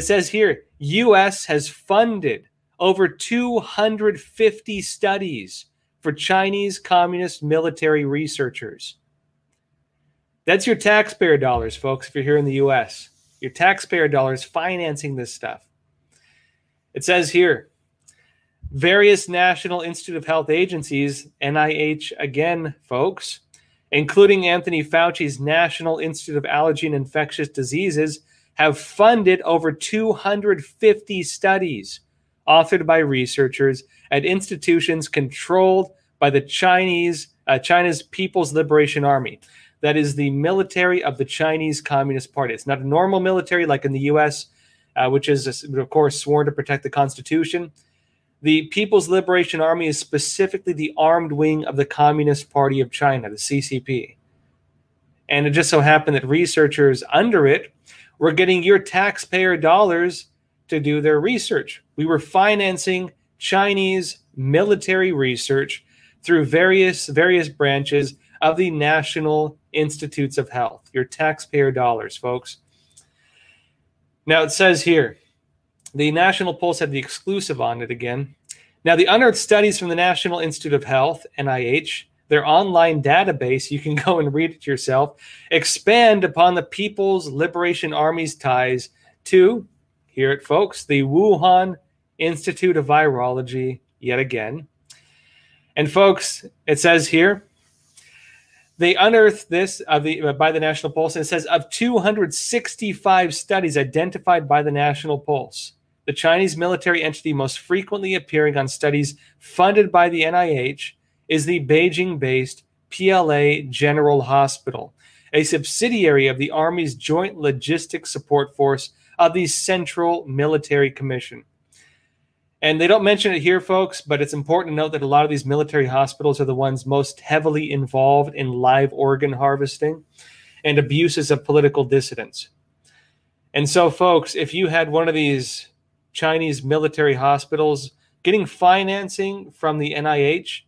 It says here US has funded over 250 studies for Chinese communist military researchers. That's your taxpayer dollars, folks, if you're here in the US. Your taxpayer dollars financing this stuff. It says here various National Institute of Health agencies, NIH again, folks, including Anthony Fauci's National Institute of Allergy and Infectious Diseases, have funded over 250 studies authored by researchers at institutions controlled by the Chinese uh, China's People's Liberation Army. That is the military of the Chinese Communist Party. It's not a normal military like in the U.S., uh, which is of course sworn to protect the Constitution. The People's Liberation Army is specifically the armed wing of the Communist Party of China, the CCP. And it just so happened that researchers under it were getting your taxpayer dollars to do their research. We were financing Chinese military research through various various branches of the National Institutes of Health. Your taxpayer dollars, folks. Now it says here the National Pulse had the exclusive on it again. Now, the unearthed studies from the National Institute of Health, NIH, their online database, you can go and read it yourself, expand upon the People's Liberation Army's ties to, hear it, folks, the Wuhan Institute of Virology, yet again. And, folks, it says here, they unearthed this of the uh, by the National Pulse, and it says of 265 studies identified by the National Pulse, the Chinese military entity most frequently appearing on studies funded by the NIH is the Beijing-based PLA General Hospital, a subsidiary of the Army's Joint Logistics Support Force of the Central Military Commission. And they don't mention it here, folks, but it's important to note that a lot of these military hospitals are the ones most heavily involved in live organ harvesting and abuses of political dissidents. And so, folks, if you had one of these Chinese military hospitals getting financing from the NIH,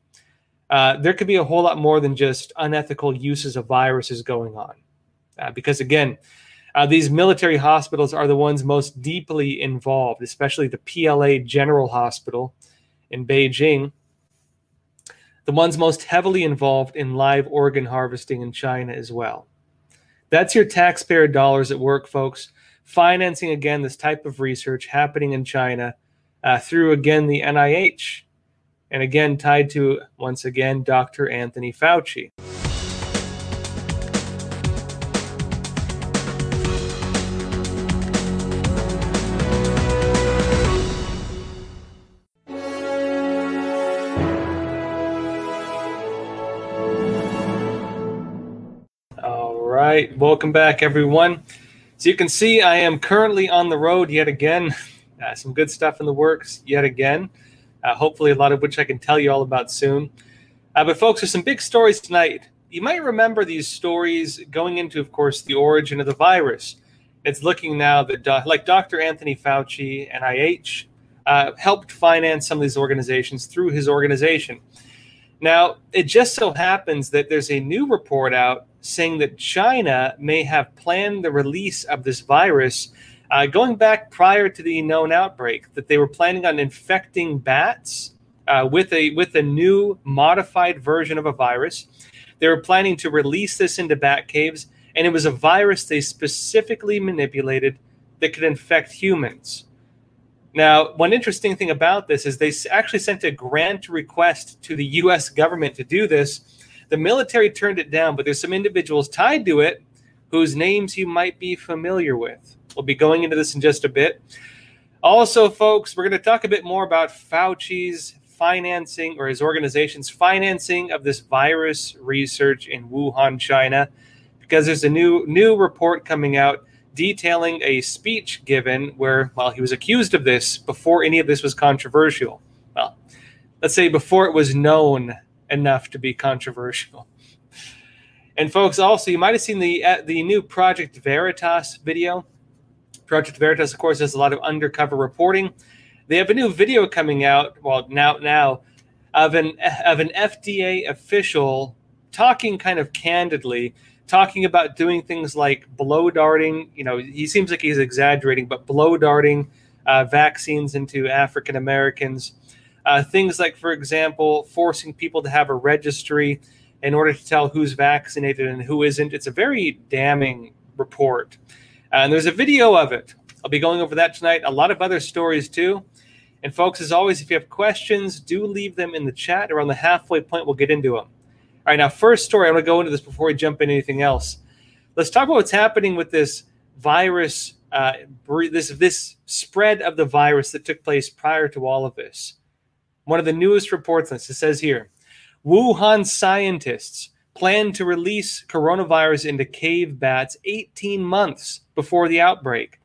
uh, there could be a whole lot more than just unethical uses of viruses going on. Uh, because again, uh, these military hospitals are the ones most deeply involved, especially the PLA General Hospital in Beijing, the ones most heavily involved in live organ harvesting in China as well. That's your taxpayer dollars at work, folks. Financing again this type of research happening in China uh, through again the NIH, and again tied to once again Dr. Anthony Fauci. right, welcome back, everyone. So you can see I am currently on the road yet again. Uh, some good stuff in the works yet again. Uh, hopefully, a lot of which I can tell you all about soon. Uh, but, folks, there's some big stories tonight. You might remember these stories going into, of course, the origin of the virus. It's looking now that, uh, like Dr. Anthony Fauci, NIH, uh, helped finance some of these organizations through his organization. Now, it just so happens that there's a new report out saying that China may have planned the release of this virus uh, going back prior to the known outbreak, that they were planning on infecting bats uh, with a with a new modified version of a virus. They were planning to release this into bat caves, and it was a virus they specifically manipulated that could infect humans. Now, one interesting thing about this is they actually sent a grant request to the U.S. government to do this the military turned it down, but there's some individuals tied to it whose names you might be familiar with. We'll be going into this in just a bit. Also, folks, we're going to talk a bit more about Fauci's financing or his organization's financing of this virus research in Wuhan, China, because there's a new new report coming out detailing a speech given where, well, he was accused of this before any of this was controversial. Well, let's say before it was known enough to be controversial. And folks, also you might have seen the uh, the new Project Veritas video. Project Veritas, of course, does a lot of undercover reporting. They have a new video coming out. Well, now now of an of an FDA official talking kind of candidly talking about doing things like blow darting. You know, he seems like he's exaggerating, but blow darting uh, vaccines into African Americans. Uh, things like, for example, forcing people to have a registry in order to tell who's vaccinated and who isn't. It's a very damning report. And there's a video of it. I'll be going over that tonight. A lot of other stories too. And folks, as always, if you have questions, do leave them in the chat. Around the halfway point, we'll get into them. All right, now, first story, I'm going to go into this before we jump into anything else. Let's talk about what's happening with this virus, uh, this this spread of the virus that took place prior to all of this. One of the newest reports on this, it says here, Wuhan scientists plan to release coronavirus into cave bats 18 months before the outbreak.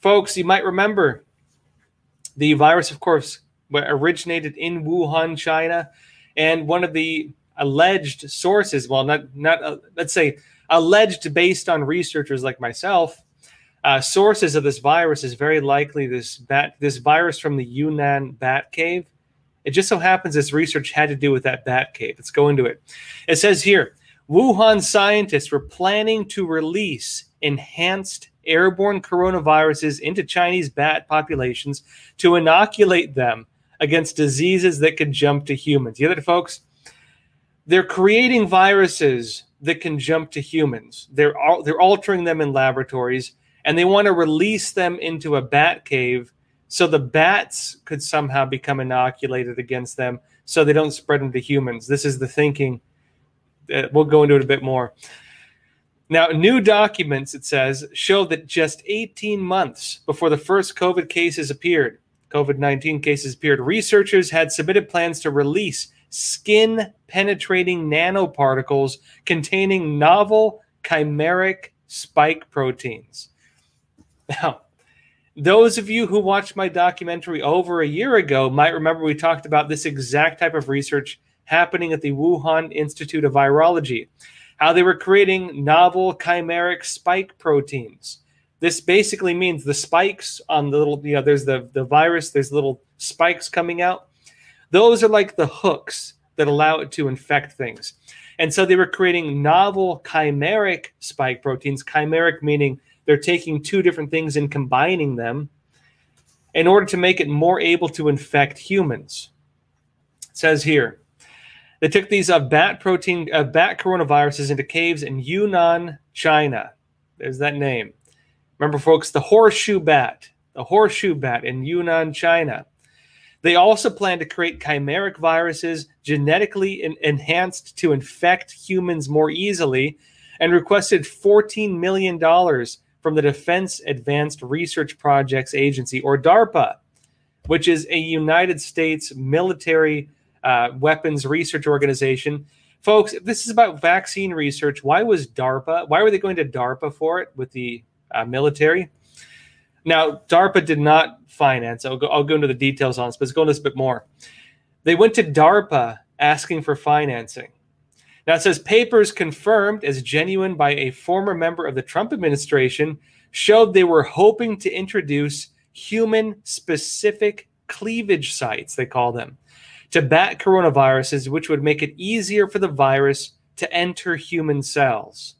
Folks, you might remember the virus, of course, originated in Wuhan, China, and one of the alleged sources, well, not not uh, let's say alleged based on researchers like myself, uh, sources of this virus is very likely this bat this virus from the Yunnan bat cave. It just so happens this research had to do with that bat cave. Let's go into it. It says here Wuhan scientists were planning to release enhanced airborne coronaviruses into Chinese bat populations to inoculate them against diseases that could jump to humans. You hear that, folks? They're creating viruses that can jump to humans. They're they're altering them in laboratories, and they want to release them into a bat cave so the bats could somehow become inoculated against them, so they don't spread them to humans. This is the thinking. Uh, we'll go into it a bit more. Now, new documents, it says, show that just 18 months before the first COVID cases appeared, COVID 19 cases appeared, researchers had submitted plans to release skin penetrating nanoparticles containing novel chimeric spike proteins. Now, those of you who watched my documentary over a year ago might remember we talked about this exact type of research happening at the Wuhan Institute of Virology how they were creating novel chimeric spike proteins. This basically means the spikes on the little, you know, there's the, the virus, there's little spikes coming out. Those are like the hooks that allow it to infect things. And so they were creating novel chimeric spike proteins, chimeric meaning they're taking two different things and combining them in order to make it more able to infect humans. It says here they took these uh, bat protein, uh, bat coronaviruses into caves in Yunnan, China. There's that name. Remember, folks, the horseshoe bat, the horseshoe bat in Yunnan, China. They also plan to create chimeric viruses genetically in- enhanced to infect humans more easily and requested $14 million from the Defense Advanced Research Projects Agency, or DARPA, which is a United States military uh, weapons research organization. Folks, if this is about vaccine research, why was DARPA? Why were they going to DARPA for it with the uh, military? Now, DARPA did not finance. I'll go, I'll go into the details on this, but let's go into this a bit more. They went to DARPA asking for financing. Now it says papers confirmed as genuine by a former member of the Trump administration showed they were hoping to introduce human specific cleavage sites, they call them, to bat coronaviruses, which would make it easier for the virus to enter human cells.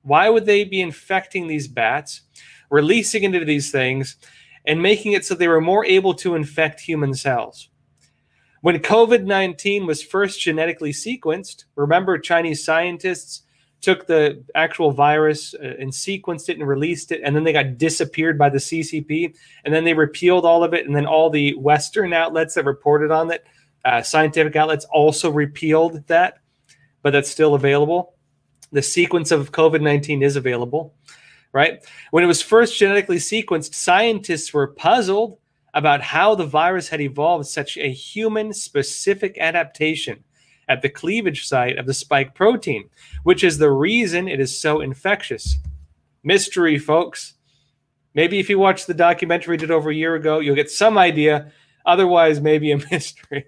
Why would they be infecting these bats, releasing into these things, and making it so they were more able to infect human cells? When COVID 19 was first genetically sequenced, remember Chinese scientists took the actual virus uh, and sequenced it and released it, and then they got disappeared by the CCP, and then they repealed all of it, and then all the Western outlets that reported on it, uh, scientific outlets, also repealed that, but that's still available. The sequence of COVID 19 is available, right? When it was first genetically sequenced, scientists were puzzled about how the virus had evolved such a human specific adaptation at the cleavage site of the spike protein, which is the reason it is so infectious. Mystery, folks. Maybe if you watch the documentary did over a year ago, you'll get some idea. Otherwise, maybe a mystery.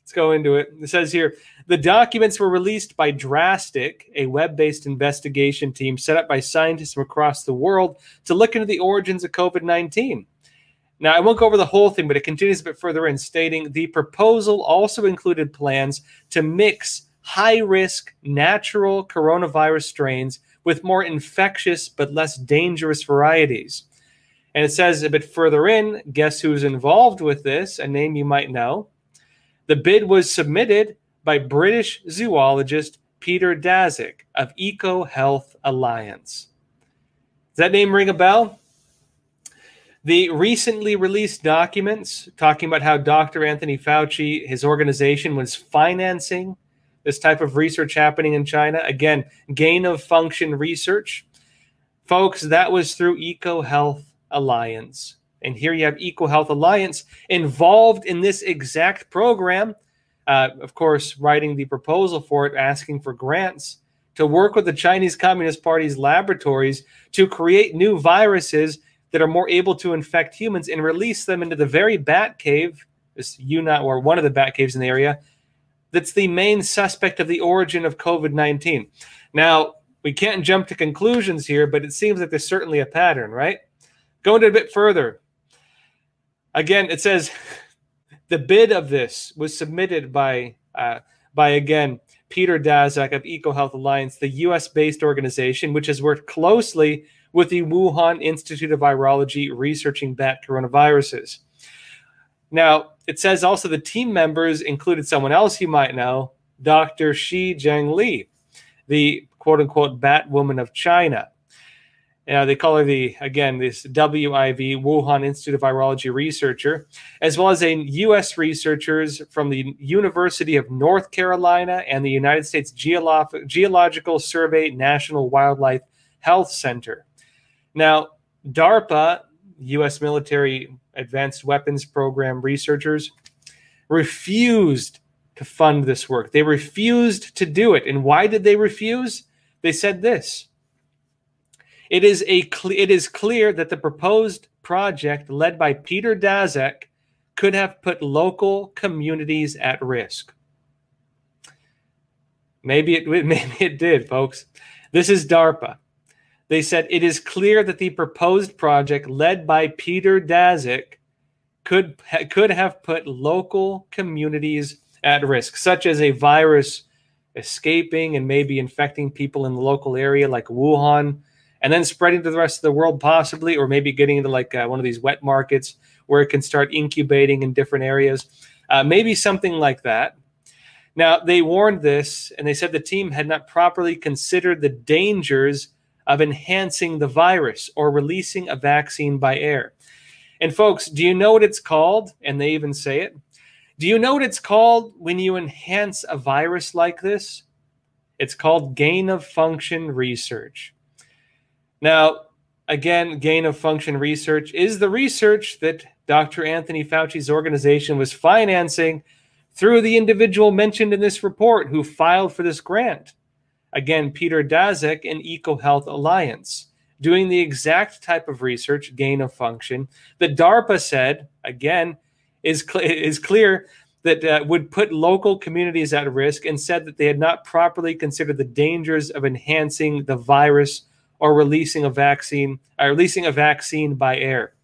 Let's go into it. It says here the documents were released by Drastic, a web based investigation team set up by scientists from across the world to look into the origins of COVID 19. Now, I won't go over the whole thing, but it continues a bit further in stating the proposal also included plans to mix high risk natural coronavirus strains with more infectious but less dangerous varieties. And it says a bit further in guess who's involved with this? A name you might know. The bid was submitted by British zoologist Peter Daszak of EcoHealth Alliance. Does that name ring a bell? The recently released documents talking about how Dr. Anthony Fauci, his organization, was financing this type of research happening in China. Again, gain of function research. Folks, that was through EcoHealth Alliance. And here you have EcoHealth Alliance involved in this exact program. Uh, of course, writing the proposal for it, asking for grants to work with the Chinese Communist Party's laboratories to create new viruses that are more able to infect humans and release them into the very bat cave, this Yunnan or one of the bat caves in the area, that's the main suspect of the origin of COVID 19. Now, we can't jump to conclusions here, but it seems that there's certainly a pattern, right? Going a bit further. Again, it says the bid of this was submitted by, uh, by again, Peter Daszak of EcoHealth Alliance, the US based organization, which has worked closely with the Wuhan Institute of Virology researching bat coronaviruses. Now, it says also the team members included someone else you might know, Dr. Shi Zhengli, the quote unquote bat woman of China. Now, they call her the, again, this WIV, Wuhan Institute of Virology researcher, as well as a U.S. researchers from the University of North Carolina and the United States Geolo- Geological Survey National Wildlife Health Center. Now, DARPA, U.S. military advanced weapons program researchers, refused to fund this work. They refused to do it. And why did they refuse? They said this. It is a cl- it is clear that the proposed project led by Peter Daszak could have put local communities at risk. Maybe it maybe it did, folks. This is DARPA. They said it is clear that the proposed project led by Peter Daszak could could have put local communities at risk, such as a virus escaping and maybe infecting people in the local area, like Wuhan, and then spreading to the rest of the world, possibly, or maybe getting into like uh, one of these wet markets where it can start incubating in different areas. Uh, maybe something like that. Now, they warned this and they said the team had not properly considered the dangers of enhancing the virus or releasing a vaccine by air. And folks, do you know what it's called? And they even say it. Do you know what it's called when you enhance a virus like this? It's called gain of function research. Now, again, gain of function research is the research that Dr. Anthony Fauci's organization was financing through the individual mentioned in this report who filed for this grant. Again, Peter Daszak and EcoHealth Alliance, doing the exact type of research, gain of function, that DARPA said, again, is, cl- is clear that uh, would put local communities at risk and said that they had not properly considered the dangers of enhancing the virus or releasing a vaccine, or uh, releasing a vaccine by air.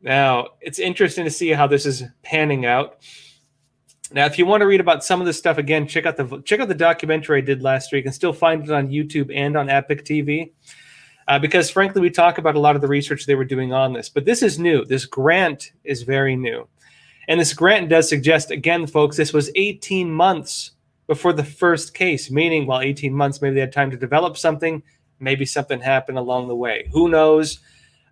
Now, it's interesting to see how this is panning out. Now, if you want to read about some of this stuff again, check out the check out the documentary I did last week, and still find it on YouTube and on Epoch TV. Uh, because frankly, we talk about a lot of the research they were doing on this, but this is new. This grant is very new, and this grant does suggest again, folks, this was 18 months before the first case, meaning, well, 18 months, maybe they had time to develop something, maybe something happened along the way. Who knows?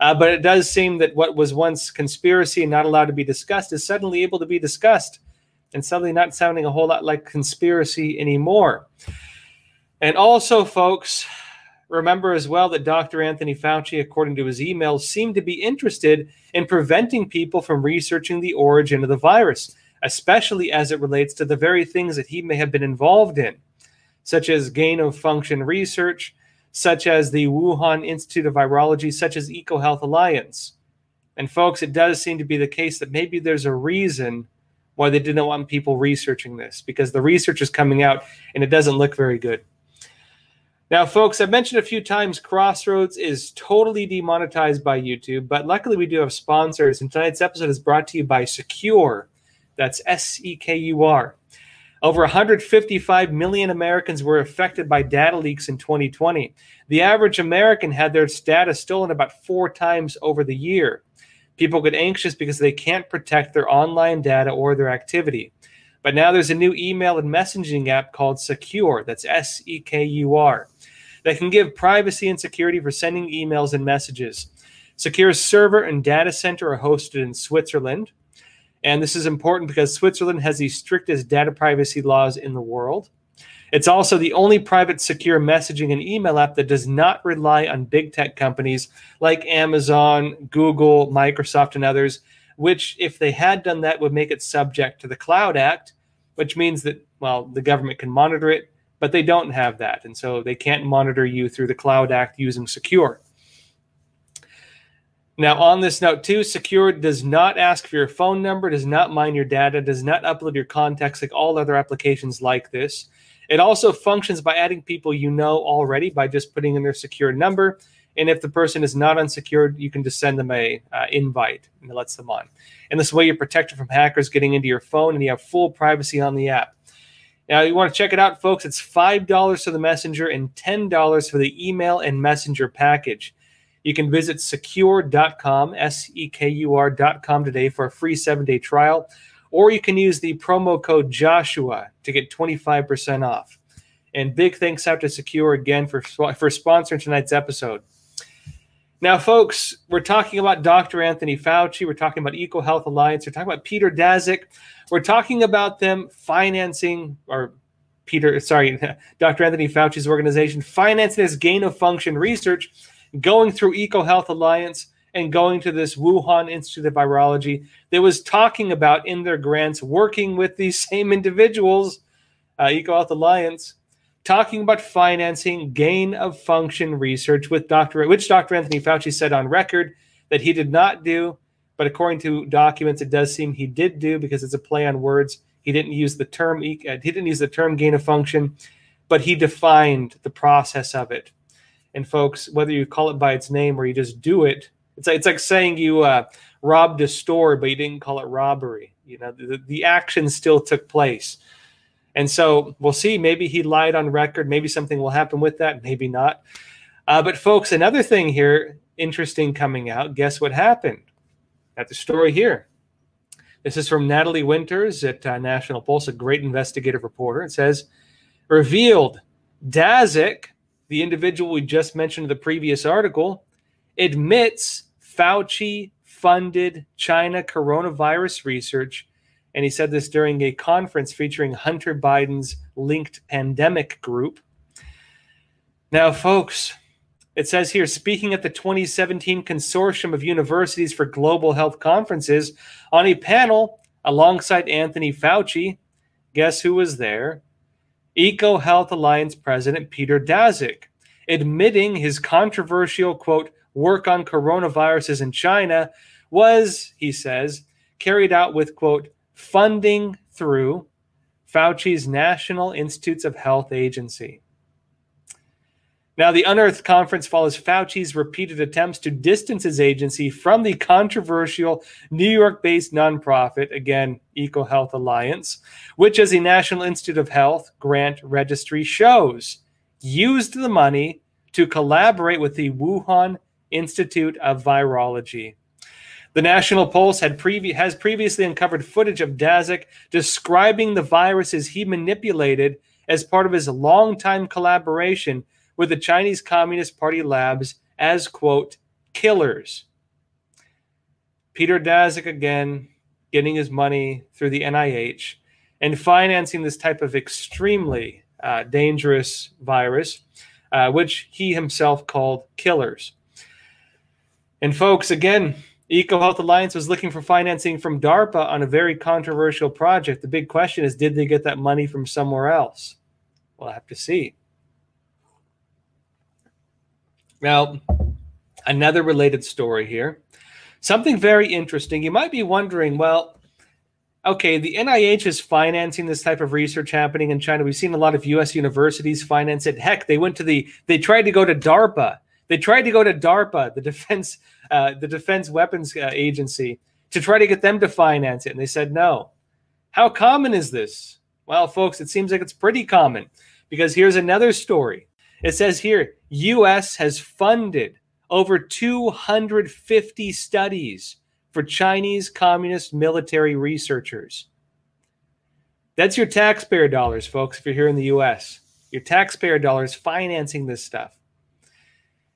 Uh, but it does seem that what was once conspiracy and not allowed to be discussed is suddenly able to be discussed and suddenly not sounding a whole lot like conspiracy anymore. And also, folks, remember as well that Dr. Anthony Fauci, according to his emails, seemed to be interested in preventing people from researching the origin of the virus, especially as it relates to the very things that he may have been involved in, such as gain of function research, such as the Wuhan Institute of Virology, such as EcoHealth Alliance. And folks, it does seem to be the case that maybe there's a reason why they didn't want people researching this because the research is coming out and it doesn't look very good. Now, folks, I've mentioned a few times Crossroads is totally demonetized by YouTube, but luckily we do have sponsors, and tonight's episode is brought to you by Sekur. That's S E K U R. Over 155 million Americans were affected by data leaks in 2020. The average American had their data stolen about four times over the year. People get anxious because they can't protect their online data or their activity. But now there's a new email and messaging app called Sekur, that's S E K U R, that can give privacy and security for sending emails and messages. Sekur's server and data center are hosted in Switzerland. And this is important because Switzerland has the strictest data privacy laws in the world. It's also the only private secure messaging and email app that does not rely on big tech companies like Amazon, Google, Microsoft, and others, which, if they had done that, would make it subject to the Cloud Act, which means that, well, the government can monitor it, but they don't have that. And so they can't monitor you through the Cloud Act using Sekur. Now, on this note, too, Sekur does not ask for your phone number, does not mine your data, does not upload your contacts like all other applications like this. It also functions by adding people you know already by just putting in their secure number. And if the person is not unsecured, you can just send them a uh, invite and it lets them on. And this way, you're protected from hackers getting into your phone, and you have full privacy on the app. Now, you want to check it out, folks. It's five dollars for the messenger and ten dollars for the email and messenger package. You can visit sekur.com, S E K U R.com today for a free seven day trial, or you can use the promo code Joshua to get 25% off. And big thanks out to Sekur again for, for sponsoring tonight's episode. Now, folks, we're talking about Dr. Anthony Fauci. We're talking about EcoHealth Alliance. We're talking about Peter Daszak. We're talking about them financing, or Peter, sorry, Dr. Anthony Fauci's organization financing this gain of function research going through EcoHealth Alliance and going to this Wuhan Institute of Virology that was talking about in their grants working with these same individuals, uh, EcoHealth Alliance, talking about financing gain of function research with Dr. which Dr. Anthony Fauci said on record that he did not do, but according to documents, it does seem he did do because it's a play on words. He didn't use the term uh, he didn't use the term gain of function, but he defined the process of it. And folks, whether you call it by its name or you just do it, it's like, it's like saying you uh, robbed a store, but you didn't call it robbery. You know, the, the action still took place. And so we'll see. Maybe he lied on record. Maybe something will happen with that. Maybe not. Uh, but folks, another thing here, interesting coming out. Guess what happened? At the story here. This is from Natalie Winters at uh, National Pulse, a great investigative reporter. It says, revealed Daszak the individual we just mentioned in the previous article, admits Fauci funded China coronavirus research. And he said this during a conference featuring Hunter Biden's linked pandemic group. Now, folks, it says here speaking at the 2017 Consortium of Universities for Global Health Conferences on a panel alongside Anthony Fauci, guess who was there? EcoHealth Alliance President Peter Daszak, admitting his controversial, quote, work on coronaviruses in China was, he says, carried out with, quote, funding through Fauci's National Institutes of Health Agency. Now, the Unearthed Conference follows Fauci's repeated attempts to distance his agency from the controversial New York based nonprofit, again, EcoHealth Alliance, which, as the National Institute of Health grant registry shows, used the money to collaborate with the Wuhan Institute of Virology. The National Pulse had previ- has previously uncovered footage of Daszak describing the viruses he manipulated as part of his longtime collaboration with the Chinese Communist Party labs as, quote, killers. Peter Daszak again getting his money through the NIH and financing this type of extremely uh, dangerous virus, uh, which he himself called killers. And folks, again, EcoHealth Alliance was looking for financing from DARPA on a very controversial project. The big question is did they get that money from somewhere else? We'll have to see. Now, another related story here. Something very interesting. You might be wondering, well, okay, the NIH is financing this type of research happening in China. We've seen a lot of US universities finance it. Heck, they went to the they tried to go to DARPA. They tried to go to DARPA, the defense uh, the defense weapons uh, agency, to try to get them to finance it, and they said no. How common is this? Well, folks, it seems like it's pretty common because here's another story. It says here US has funded over 250 studies for Chinese communist military researchers. That's your taxpayer dollars, folks, if you're here in the US. Your taxpayer dollars financing this stuff.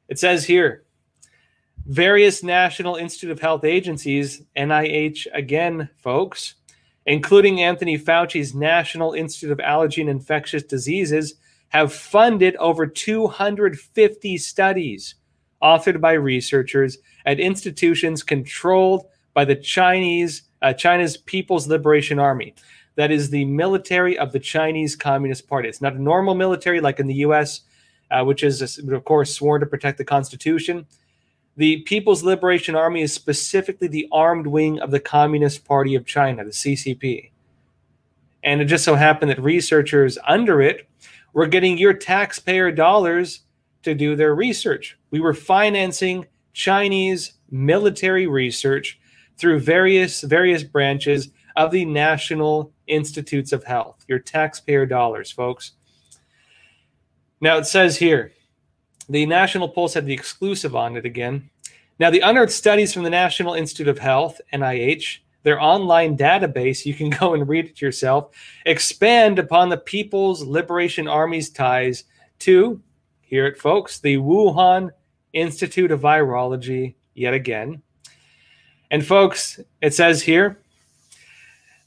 It says here various National Institute of Health agencies, NIH again, folks, including Anthony Fauci's National Institute of Allergy and Infectious Diseases, have funded over 250 studies authored by researchers at institutions controlled by the Chinese uh, China's People's Liberation Army. That is the military of the Chinese Communist Party. It's not a normal military like in the U.S., uh, which is of course sworn to protect the Constitution. The People's Liberation Army is specifically the armed wing of the Communist Party of China, the CCP. And it just so happened that researchers under it were getting your taxpayer dollars to do their research. We were financing Chinese military research through various various branches of the National Institutes of Health. Your taxpayer dollars, folks. Now it says here, the National Pulse had the exclusive on it again. Now the unearthed studies from the National Institute of Health, NIH, their online database, you can go and read it yourself, expand upon the People's Liberation Army's ties to, hear it, folks, the Wuhan Institute of Virology, yet again. And, folks, it says here,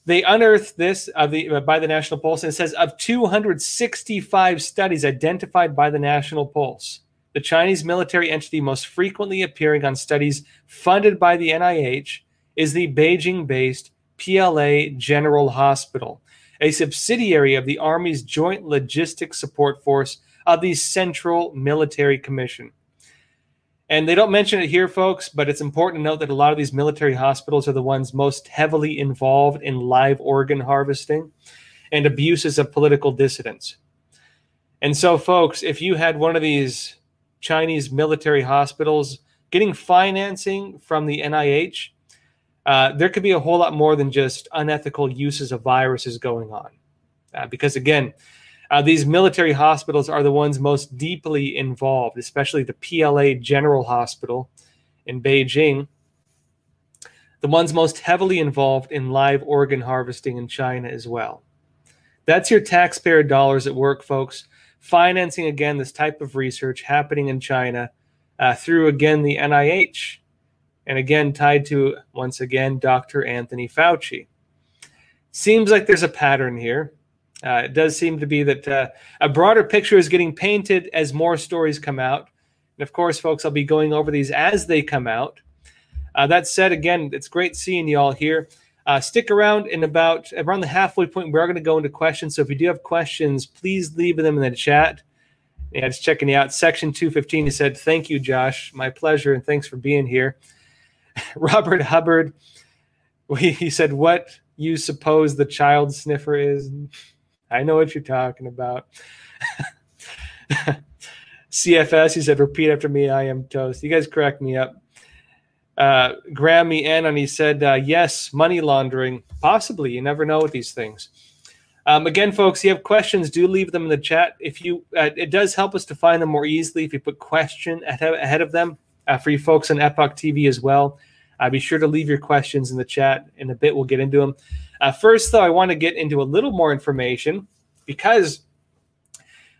they unearthed this of the uh, by the National Pulse, and it says of 265 studies identified by the National Pulse, the Chinese military entity most frequently appearing on studies funded by the NIH is the Beijing based PLA General Hospital, a subsidiary of the Army's Joint Logistics Support Force of the Central Military Commission. And they don't mention it here, folks, but it's important to note that a lot of these military hospitals are the ones most heavily involved in live organ harvesting and abuses of political dissidents. And so, folks, if you had one of these Chinese military hospitals getting financing from the NIH, uh, there could be a whole lot more than just unethical uses of viruses going on. Uh, because again, uh, these military hospitals are the ones most deeply involved, especially the PLA General Hospital in Beijing, the ones most heavily involved in live organ harvesting in China as well. That's your taxpayer dollars at work, folks, financing again this type of research happening in China uh, through again the NIH and again tied to once again Dr. Anthony Fauci. Seems like there's a pattern here. Uh, it does seem to be that uh, a broader picture is getting painted as more stories come out. And of course, folks, I'll be going over these as they come out. Uh, that said, again, it's great seeing you all here. Uh, stick around in about around the halfway point. We're going to go into questions. So if you do have questions, please leave them in the chat. Yeah, just checking you out. Section 215, he said, Thank you, Josh. My pleasure. And thanks for being here. Robert Hubbard, he said, What you suppose the child sniffer is? I know what you're talking about. CFS, he said, Repeat after me, I am toast. You guys crack me up. Uh, Grammy N, and he said, uh, Yes, money laundering. Possibly. You never know with these things. Um, again, folks, if you have questions, do leave them in the chat. If you, uh, it does help us to find them more easily if you put question ahead of them. Uh, for you folks on Epoch TV as well, uh, be sure to leave your questions in the chat. In a bit, we'll get into them. Uh, first, though, I want to get into a little more information because,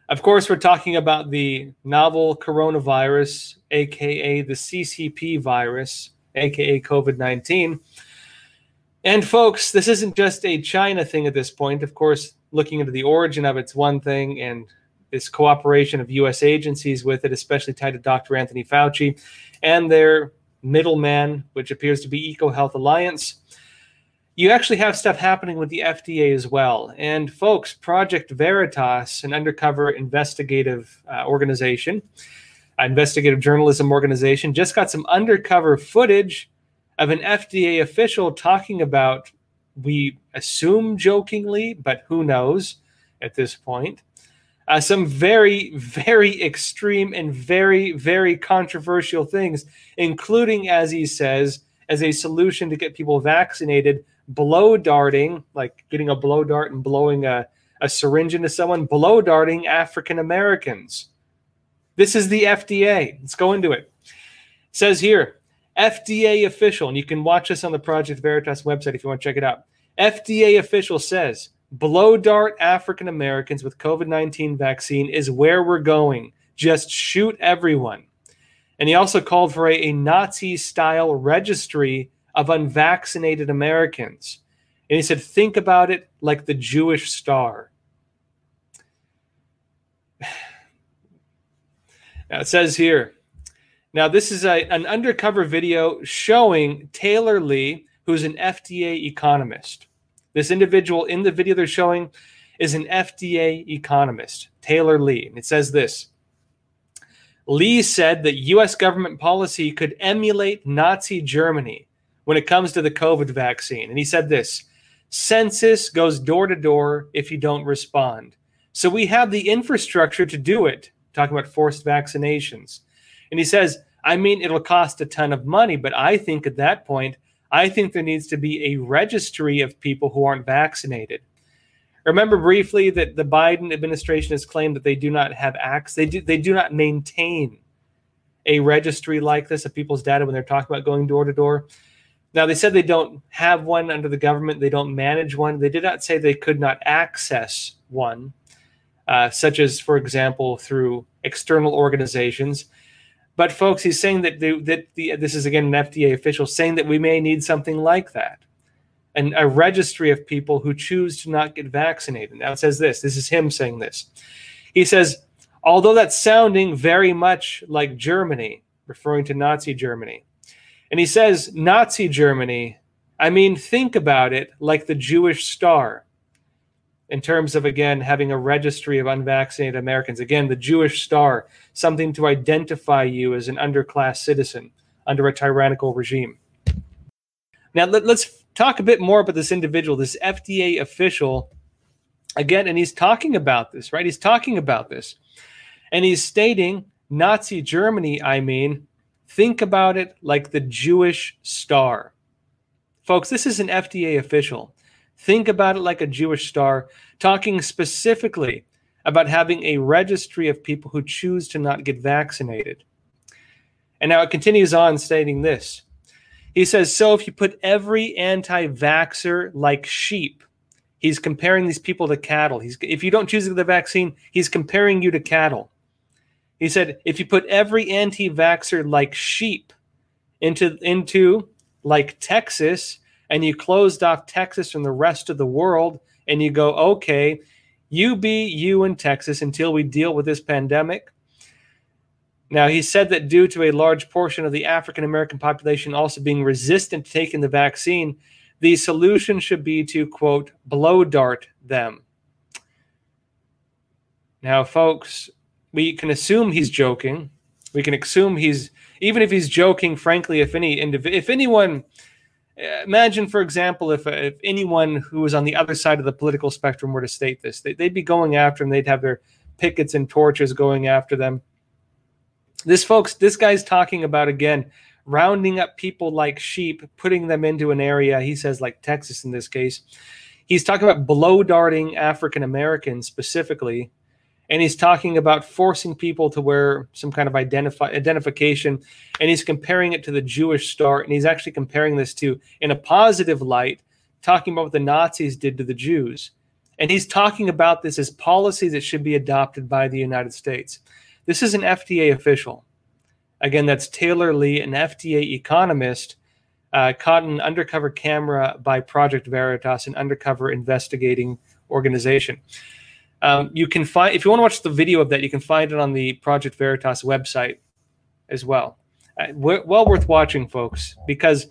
of course, we're talking about the novel coronavirus, aka the CCP virus, aka COVID 19. And, folks, this isn't just a China thing at this point. Of course, looking into the origin of it's one thing, and this cooperation of U.S. agencies with it, especially tied to Dr. Anthony Fauci and their middleman, which appears to be EcoHealth Alliance. You actually have stuff happening with the FDA as well. And folks, Project Veritas, an undercover investigative uh, organization, investigative journalism organization, just got some undercover footage of an FDA official talking about, we assume jokingly, but who knows at this point, uh, some very, very extreme and very, very controversial things, including, as he says, as a solution to get people vaccinated, blow darting, like getting a blow dart and blowing a, a syringe into someone, blow darting African Americans. This is the FDA. Let's go into it. it. Says here, FDA official, and you can watch this on the Project Veritas website if you want to check it out. FDA official says blow dart African Americans with COVID 19 vaccine is where we're going. Just shoot everyone. And he also called for a, a Nazi style registry of unvaccinated Americans. And he said, think about it like the Jewish star. Now it says here, now this is a, an undercover video showing Taylor Lee, who's an FDA economist. This individual in the video they're showing is an FDA economist, Taylor Lee. And it says this Lee said that US government policy could emulate Nazi Germany when it comes to the COVID vaccine. And he said this census goes door to door if you don't respond. So we have the infrastructure to do it, talking about forced vaccinations. And he says, I mean, it'll cost a ton of money, but I think at that point, I think there needs to be a registry of people who aren't vaccinated. Remember briefly that the Biden administration has claimed that they do not have acts, they do, they do not maintain a registry like this of people's data when they're talking about going door to door. Now, they said they don't have one under the government, they don't manage one. They did not say they could not access one, uh, such as, for example, through external organizations. But, folks, he's saying that, that the, this is again an FDA official saying that we may need something like that and a registry of people who choose to not get vaccinated. Now, it says this this is him saying this. He says, although that's sounding very much like Germany, referring to Nazi Germany, and he says, Nazi Germany, I mean, think about it like the Jewish star in terms of, again, having a registry of unvaccinated Americans. Again, the Jewish star, something to identify you as an underclass citizen under a tyrannical regime. Now, let, us talk a bit more about this individual, this FDA official. Again, and he's talking about this, right? He's talking about this. And he's stating Nazi Germany, I mean, Think about it like the Jewish star. Folks, this is an FDA official. Think about it like a Jewish star, talking specifically about having a registry of people who choose to not get vaccinated. And now it continues on stating this. He says, So if you put every anti vaxxer like sheep, he's comparing these people to cattle. He's, if you don't choose the vaccine, he's comparing you to cattle. He said, if you put every anti vaxxer like sheep into, into like Texas, and you closed off Texas from the rest of the world, and you go, okay, you be you in Texas until we deal with this pandemic. Now, he said that due to a large portion of the African American population also being resistant to taking the vaccine, the solution should be to, quote, blow dart them. Now, folks, we can assume he's joking. We can assume he's even if he's joking. Frankly, if any if anyone Uh, imagine, for example, if uh, if anyone who was on the other side of the political spectrum were to state this, they, would be going after them. They'd have their pickets and torches going after them. This folks, this guy's talking about again rounding up people like sheep, putting them into an area. He says like Texas in this case. He's talking about blow darting African Americans specifically and he's talking about forcing people to wear some kind of identification. And he's comparing it to the jewish star and he's actually comparing this to in a positive light talking about what the nazis did to the jews. And he's talking about this as policy that should be adopted by the united states. This is an fda official. Again that's taylor lee an fda economist uh, caught in an undercover camera by project veritas an undercover investigating organization um, you can find if you want to watch the video of that, you can find it on the Project Veritas website as well. Uh, well worth watching, folks, because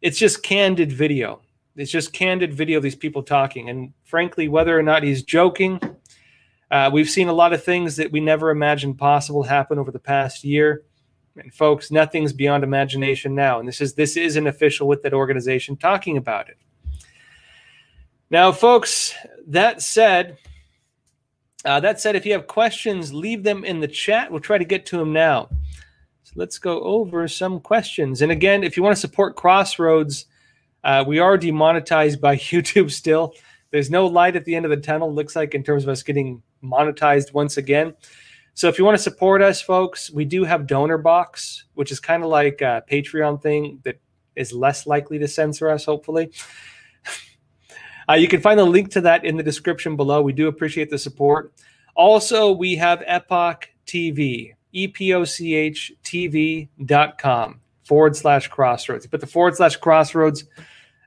it's just candid video. It's just candid video these people talking, and frankly, whether or not he's joking, uh, we've seen a lot of things that we never imagined possible happen over the past year. And folks, nothing's beyond imagination now. And this is this is an official with that organization talking about it. Now, folks, that said. Uh, that said, if you have questions, leave them in the chat. We'll try to get to them now. So let's go over some questions. And again, if you want to support Crossroads, Uh, we are demonetized by YouTube still. There's no light at the end of the tunnel, looks like, in terms of us getting monetized once again. So if you want to support us, folks, we do have Donorbox, which is kind of like a Patreon thing that is less likely to censor us, hopefully. Uh, you can find the link to that in the description below. We do appreciate the support. Also, we have Epoch TV, E-P-O-C-H TV.com forward slash crossroads. But the forward slash crossroads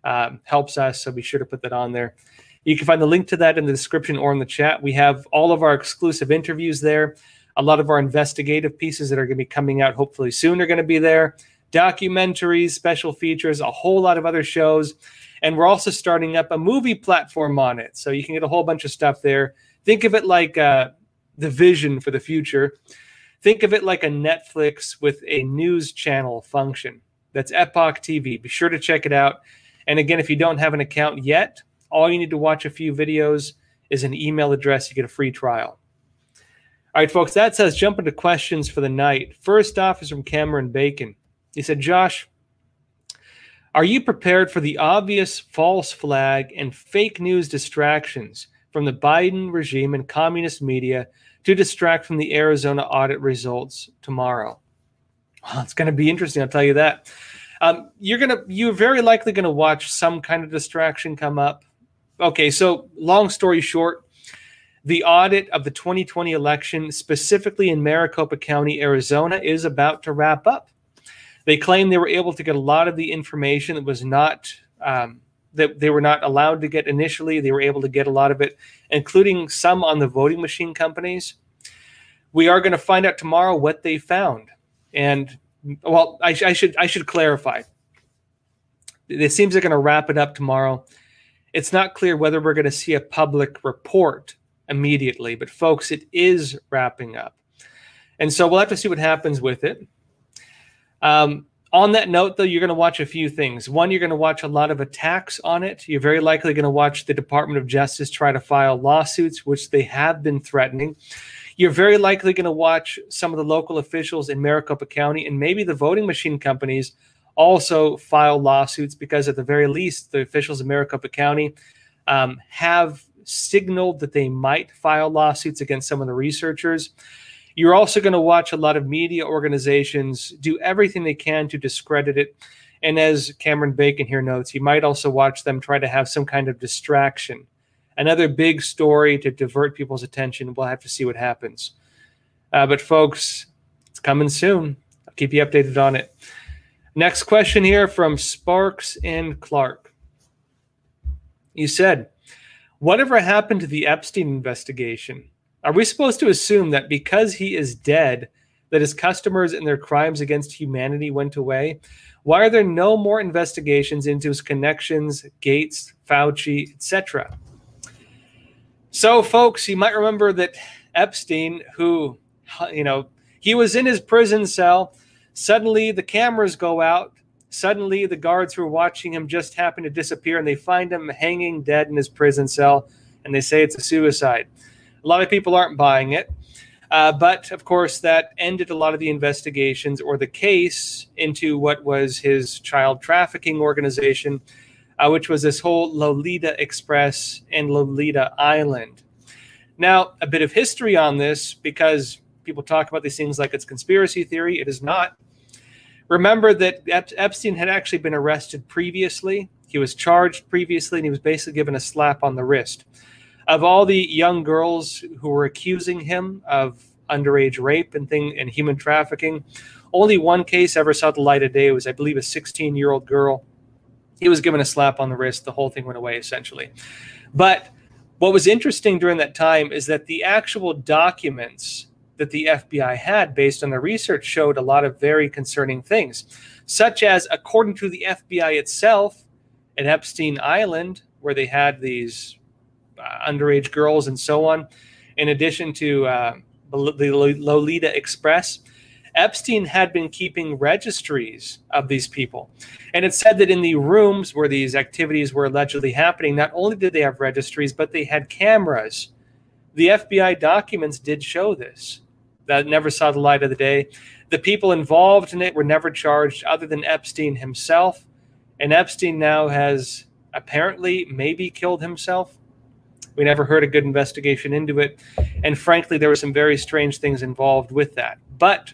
um, helps us, so be sure to put that on there. You can find the link to that in the description or in the chat. We have all of our exclusive interviews there. A lot of our investigative pieces that are going to be coming out hopefully soon are going to be there. Documentaries, special features, a whole lot of other shows. And we're also starting up a movie platform on it. So you can get a whole bunch of stuff there. Think of it like uh, the vision for the future. Think of it like a Netflix with a news channel function. That's Epoch TV. Be sure to check it out. And again, if you don't have an account yet, all you need to watch a few videos is an email address. You get a free trial. All right, folks, that says jump into questions for the night. First off is from Cameron Bacon. He said, Josh, are you prepared for the obvious false flag and fake news distractions from the Biden regime and communist media to distract from the Arizona audit results tomorrow? Well, it's going to be interesting, I'll tell you that. Um, you're gonna, you're very likely going to watch some kind of distraction come up. Okay, so long story short, the audit of the 2020 election, specifically in Maricopa County, Arizona, is about to wrap up. They claim they were able to get a lot of the information that was not um, that they were not allowed to get initially. They were able to get a lot of it, including some on the voting machine companies. We are going to find out tomorrow what they found, and well, I, I should I should clarify. It seems they're going to wrap it up tomorrow. It's not clear whether we're going to see a public report immediately. But folks, it is wrapping up. And so we'll have to see what happens with it. Um, on that note, though, you're going to watch a few things. One, you're going to watch a lot of attacks on it. You're very likely going to watch the Department of Justice try to file lawsuits, which they have been threatening. You're very likely going to watch some of the local officials in Maricopa County and maybe the voting machine companies also file lawsuits because, at the very least, the officials in Maricopa County um, have signaled that they might file lawsuits against some of the researchers. You're also going to watch a lot of media organizations do everything they can to discredit it. And as Cameron Bacon here notes, you might also watch them try to have some kind of distraction. Another big story to divert people's attention. We'll have to see what happens. Uh, but, folks, it's coming soon. I'll keep you updated on it. Next question here from Sparks and Clark. You said, Whatever happened to the Epstein investigation? Are we supposed to assume that because he is dead, that his customers and their crimes against humanity went away? Why are there no more investigations into his connections, Gates, Fauci, etc.? So, folks, you might remember that Epstein, who, you know, he was in his prison cell. Suddenly, the cameras go out Suddenly, the guards who are watching him just happen to disappear and they find him hanging dead in his prison cell and they say it's a suicide. A lot of people aren't buying it. Uh, but of course, that ended a lot of the investigations or the case into what was his child trafficking organization, uh, which was this whole Lolita Express and Lolita Island. Now, a bit of history on this because people talk about these things like it's conspiracy theory. It is not. Remember that Epstein had actually been arrested previously. He was charged previously, and he was basically given a slap on the wrist. Of all the young girls who were accusing him of underage rape and thing and human trafficking, only one case ever saw the light of day. It was, I believe, a 16 year old girl. He was given a slap on the wrist. The whole thing went away essentially. But what was interesting during that time is that the actual documents that the FBI had based on the research showed a lot of very concerning things, such as, according to the FBI itself, at Epstein Island, where they had these uh, underage girls and so on, in addition to uh, the Lolita Express, Epstein had been keeping registries of these people. And it said that in the rooms where these activities were allegedly happening, not only did they have registries, but they had cameras. The FBI documents did show this that never saw the light of the day. The people involved in it were never charged other than Epstein himself. And Epstein now has apparently maybe killed himself. We never heard a good investigation into it. And frankly, there were some very strange things involved with that. But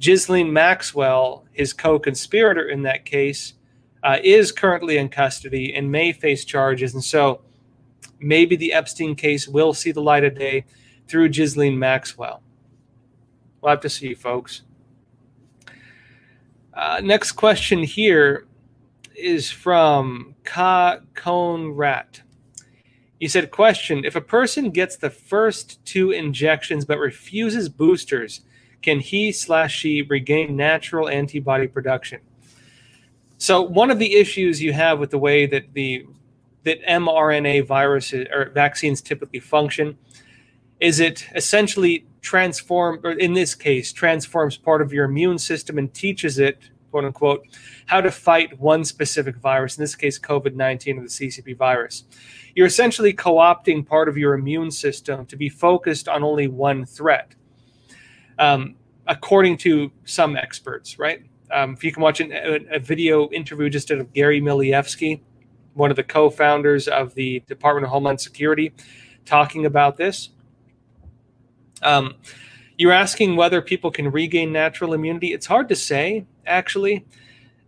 Ghislaine Maxwell, his co conspirator in that case, uh, is currently in custody and may face charges. And so maybe the Epstein case will see the light of day through Ghislaine Maxwell. We'll have to see, folks. Uh, next question here is from Ka Rat. He said, Question If a person gets the first two injections but refuses boosters, can he slash she regain natural antibody production? So one of the issues you have with the way that the that mRNA viruses or vaccines typically function is it essentially transform or in this case transforms part of your immune system and teaches it quote unquote how to fight one specific virus in this case covid-19 or the ccp virus you're essentially co-opting part of your immune system to be focused on only one threat um, according to some experts right um, if you can watch an, a, a, video interview just of Gary Milievsky, one of the co-founders of the Department of Homeland Security, talking about this. Um, you're asking whether people can regain natural immunity. It's hard to say, actually.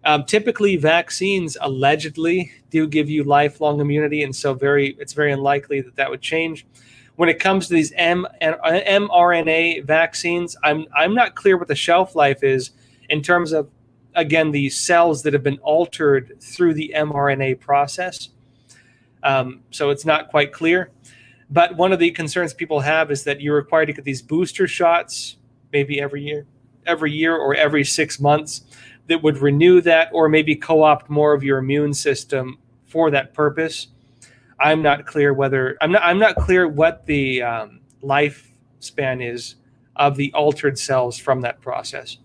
Um, typically, vaccines allegedly do give you lifelong immunity, and so very it's very unlikely that that would change. When it comes to these M- mRNA vaccines, I'm I'm not clear what the shelf life is in terms of again the cells that have been altered through the mRNA process. Um, so it's not quite clear. But one of the concerns people have is that you're required to get these booster shots maybe every year, every year or every six months that would renew that or maybe co-opt more of your immune system for that purpose. I'm not clear whether I'm not I'm not clear what the um, lifespan is of the altered cells from that process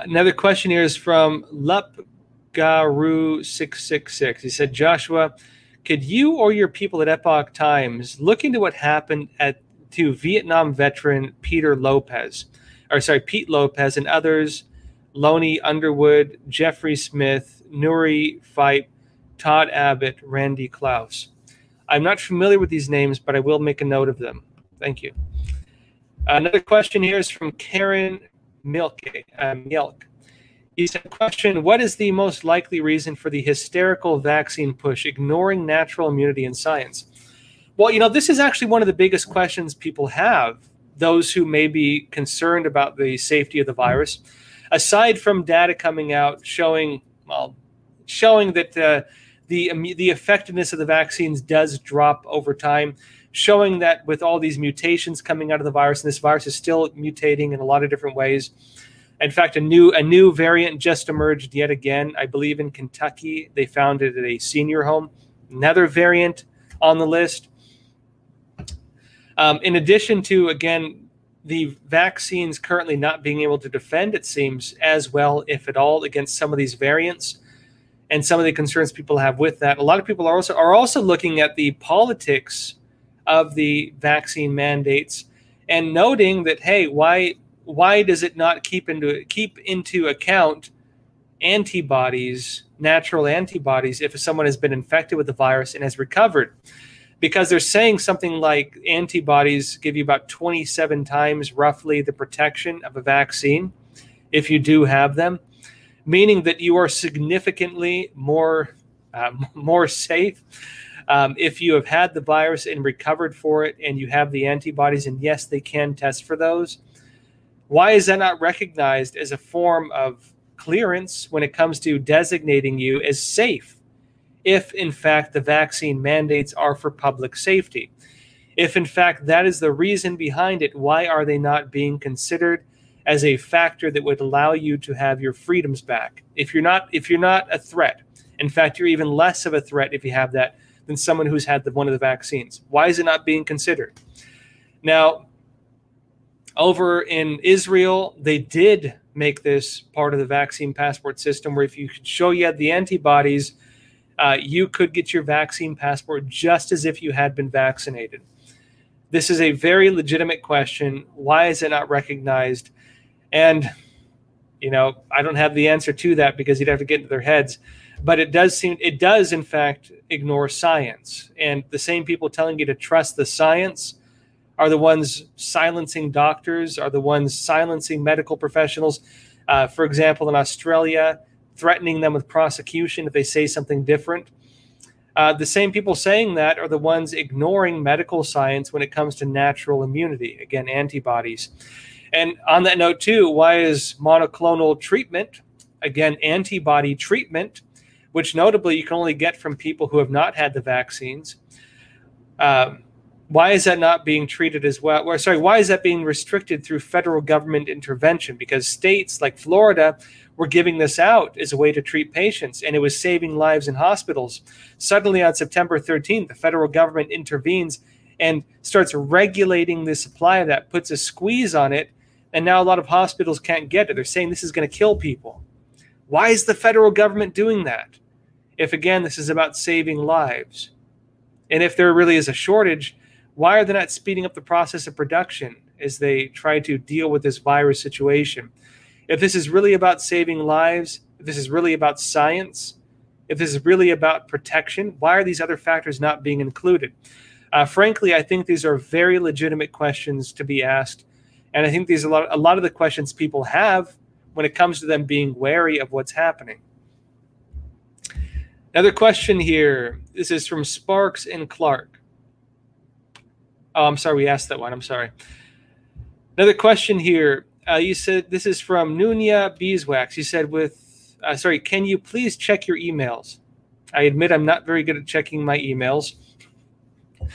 another question here is from Lepgaru666. He said, Joshua, could you or your people at Epoch Times look into what happened at to Vietnam veteran Peter Lopez, or sorry, Pete Lopez and others, Loney Underwood, Jeffrey Smith, Nuri Fipe, Todd Abbott, Randy Klaus. I'm not familiar with these names, but I will make a note of them. Thank you. Another question here is from Karen milk. Uh, milk. He said, question, what is the most likely reason for the hysterical vaccine push, ignoring natural immunity and science? Well, you know, this is actually one of the biggest questions people have, those who may be concerned about the safety of the virus. Aside from data coming out showing, well, showing that uh, the, the effectiveness of the vaccines does drop over time, showing that with all these mutations coming out of the virus, and this virus is still mutating in a lot of different ways. In fact, a new a new variant just emerged yet again. I believe in Kentucky, they found it at a senior home. Another variant on the list. Um, in addition to again the vaccines currently not being able to defend, it seems as well, if at all, against some of these variants and some of the concerns people have with that. A lot of people are also are also looking at the politics of the vaccine mandates and noting that hey why why does it not keep into keep into account antibodies natural antibodies if someone has been infected with the virus and has recovered? Because they're saying something like antibodies give you about 27 times roughly the protection of a vaccine if you do have them meaning that you are significantly more uh, more safe um, if you have had the virus and recovered for it and you have the antibodies, and yes, they can test for those, why is that not recognized as a form of clearance when it comes to designating you as safe? If in fact the vaccine mandates are for public safety. If in fact that is the reason behind it, why are they not being considered as a factor that would allow you to have your freedoms back? If you're not if you're not a threat, in fact you're even less of a threat if you have that than someone who's had the, one of the vaccines? Why is it not being considered? Now, over in Israel, they did make this part of the vaccine passport system where if you could show you had the antibodies, uh, you could get your vaccine passport just as if you had been vaccinated. This is a very legitimate question. Why is it not recognized? And You know, I don't have the answer to that because you'd have to get into their heads. But it does seem, it does in fact ignore science. And the same people telling you to trust the science are the ones silencing doctors, are the ones silencing medical professionals. Uh, for example, in Australia, threatening them with prosecution if they say something different. Uh, the same people saying that are the ones ignoring medical science when it comes to natural immunity, again, antibodies. And on that note, too, why is monoclonal treatment, again, antibody treatment, which notably you can only get from people who have not had the vaccines? Um, why is that not being treated as well? Or, sorry, why is that being restricted through federal government intervention? Because states like Florida were giving this out as a way to treat patients, and it was saving lives in hospitals. Suddenly, on September 13th, the federal government intervenes and starts regulating the supply of that, puts a squeeze on it, and now a lot of hospitals can't get it. They're saying this is going to kill people. Why is the federal government doing that? If again, this is about saving lives. And if there really is a shortage, why are they not speeding up the process of production as they try to deal with this virus situation? If this is really about saving lives, if this is really about science, if this is really about protection, why are these other factors not being included? Uh, frankly, I think these are very legitimate questions to be asked, and I think these are a lot, a lot of the questions people have when it comes to them being wary of what's happening. Another question here. This is from Sparks and Clark. Oh, I'm sorry. We asked that one. I'm sorry. Another question here. Uh, you said this is from Nunia Beeswax. You said with, uh, sorry, can you please check your emails? I admit I'm not very good at checking my emails.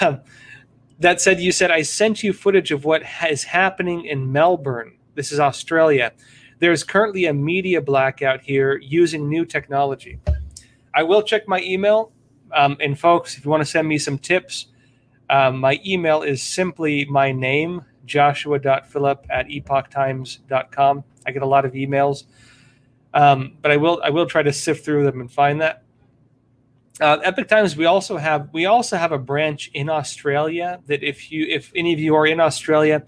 Um, that said, you said I sent you footage of what is happening in Melbourne. This is Australia. There's currently a media blackout here using new technology. I will check my email. Um, and folks, if you want to send me some tips, um, my email is simply my name, joshua.philipp at epochtimes.com. I get a lot of emails, um, but I will I will try to sift through them and find that. Uh, Epoch Times, we also have we also have a branch in Australia that if you if any of you are in Australia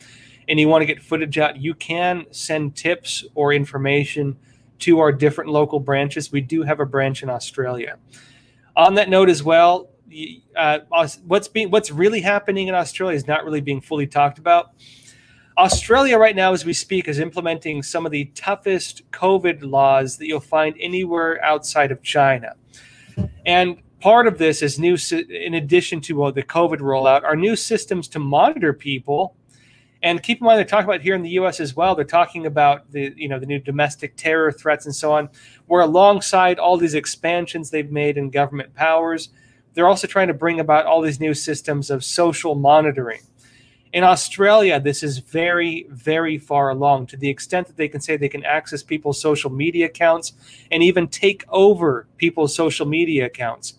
and you want to get footage out, you can send tips or information to our different local branches. We do have a branch in Australia. On that note, as well, uh, what's being what's really happening in Australia is not really being fully talked about. Australia right now, as we speak, is implementing some of the toughest COVID laws that you'll find anywhere outside of China. And part of this is new, in addition to uh, the COVID rollout, are new systems to monitor people. And keep in mind, they're talking about here in the U.S. as well. They're talking about the, you know, the new domestic terror threats and so on. Where alongside all these expansions they've made in government powers, they're also trying to bring about all these new systems of social monitoring. In Australia, this is very, very far along to the extent that they can say they can access people's social media accounts and even take over people's social media accounts,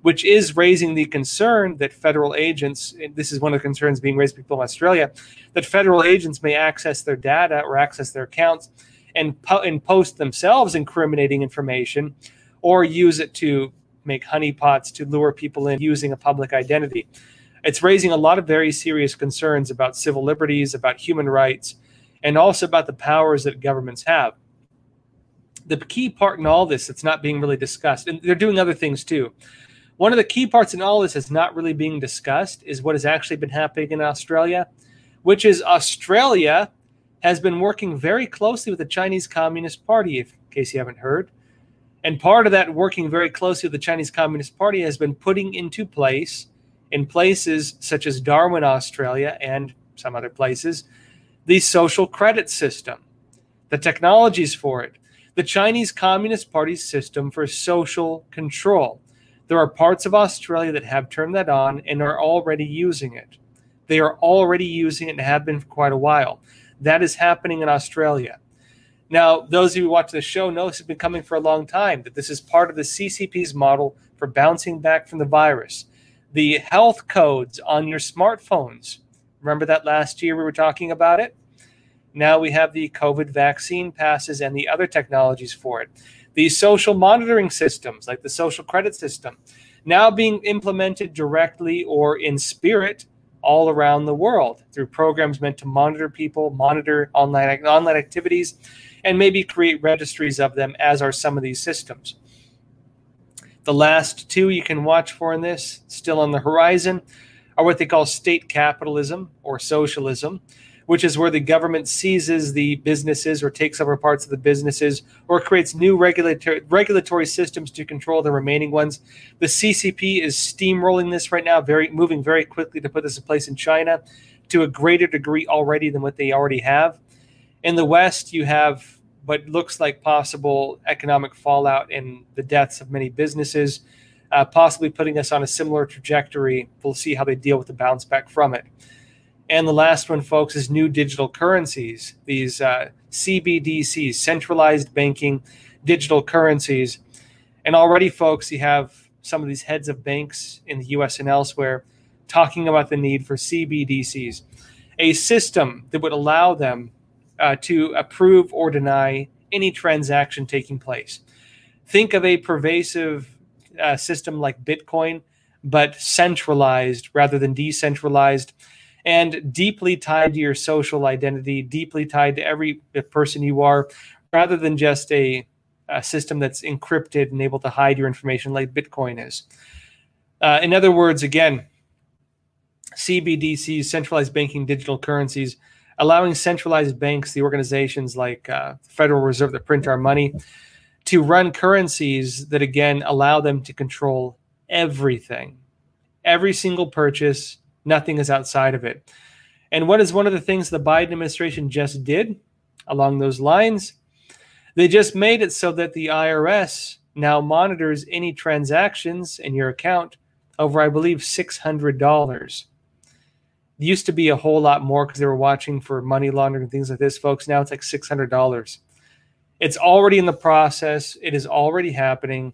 which is raising the concern that federal agents, this is one of the concerns being raised by people in Australia, that federal agents may access their data or access their accounts and, po- and post themselves incriminating information or use it to make honeypots to lure people in using a public identity. It's raising a lot of very serious concerns about civil liberties, about human rights, and also about the powers that governments have. The key part in all this that's not being really discussed, and they're doing other things too. One of the key parts in all this that's not really being discussed is what has actually been happening in Australia, which is Australia has been working very closely with the Chinese Communist Party, in case you haven't heard. And part of that working very closely with the Chinese Communist Party has been putting into place, in places such as Darwin, Australia, and some other places, the social credit system, the technologies for it, the Chinese Communist Party's system for social control. There are parts of Australia that have turned that on and are already using it. They are already using it and have been for quite a while. That is happening in Australia. Now, those of you who watch the show know this has been coming for a long time, that this is part of the CCP's model for bouncing back from the virus. The health codes on your smartphones. Remember that last year we were talking about it? Now we have the COVID vaccine passes and the other technologies for it. These social monitoring systems, like the social credit system, now being implemented directly or in spirit all around the world through programs meant to monitor people, monitor online online activities, and maybe create registries of them, as are some of these systems. The last two you can watch for in this, still on the horizon, are what they call state capitalism or socialism, which is where the government seizes the businesses or takes over parts of the businesses or creates new regulatory regulatory systems to control the remaining ones. The CCP is steamrolling this right now, very moving very quickly to put this in place in China to a greater degree already than what they already have. In the West, you have what looks like possible economic fallout and the deaths of many businesses, uh, possibly putting us on a similar trajectory. We'll see how they deal with the bounce back from it. And the last one, folks, is new digital currencies, these uh, CBDCs, centralized banking digital currencies. And already, folks, you have some of these heads of banks in the US and elsewhere talking about the need for CBDCs, a system that would allow them uh, to approve or deny any transaction taking place. Think of a pervasive uh, system like Bitcoin, but centralized rather than decentralized and deeply tied to your social identity, deeply tied to every person you are, rather than just a, a system that's encrypted and able to hide your information like Bitcoin is. Uh, in other words, again, CBDCs, centralized banking digital currencies, allowing centralized banks, the organizations like uh, the Federal Reserve that print our money, to run currencies that again allow them to control everything, every single purchase, Nothing is outside of it. And what is one of the things the Biden administration just did along those lines? They just made it so that the IRS now monitors any transactions in your account over, I believe, $600. It used to be a whole lot more because they were watching for money laundering and things like this, folks. Now it's like $600. It's already in the process, it is already happening.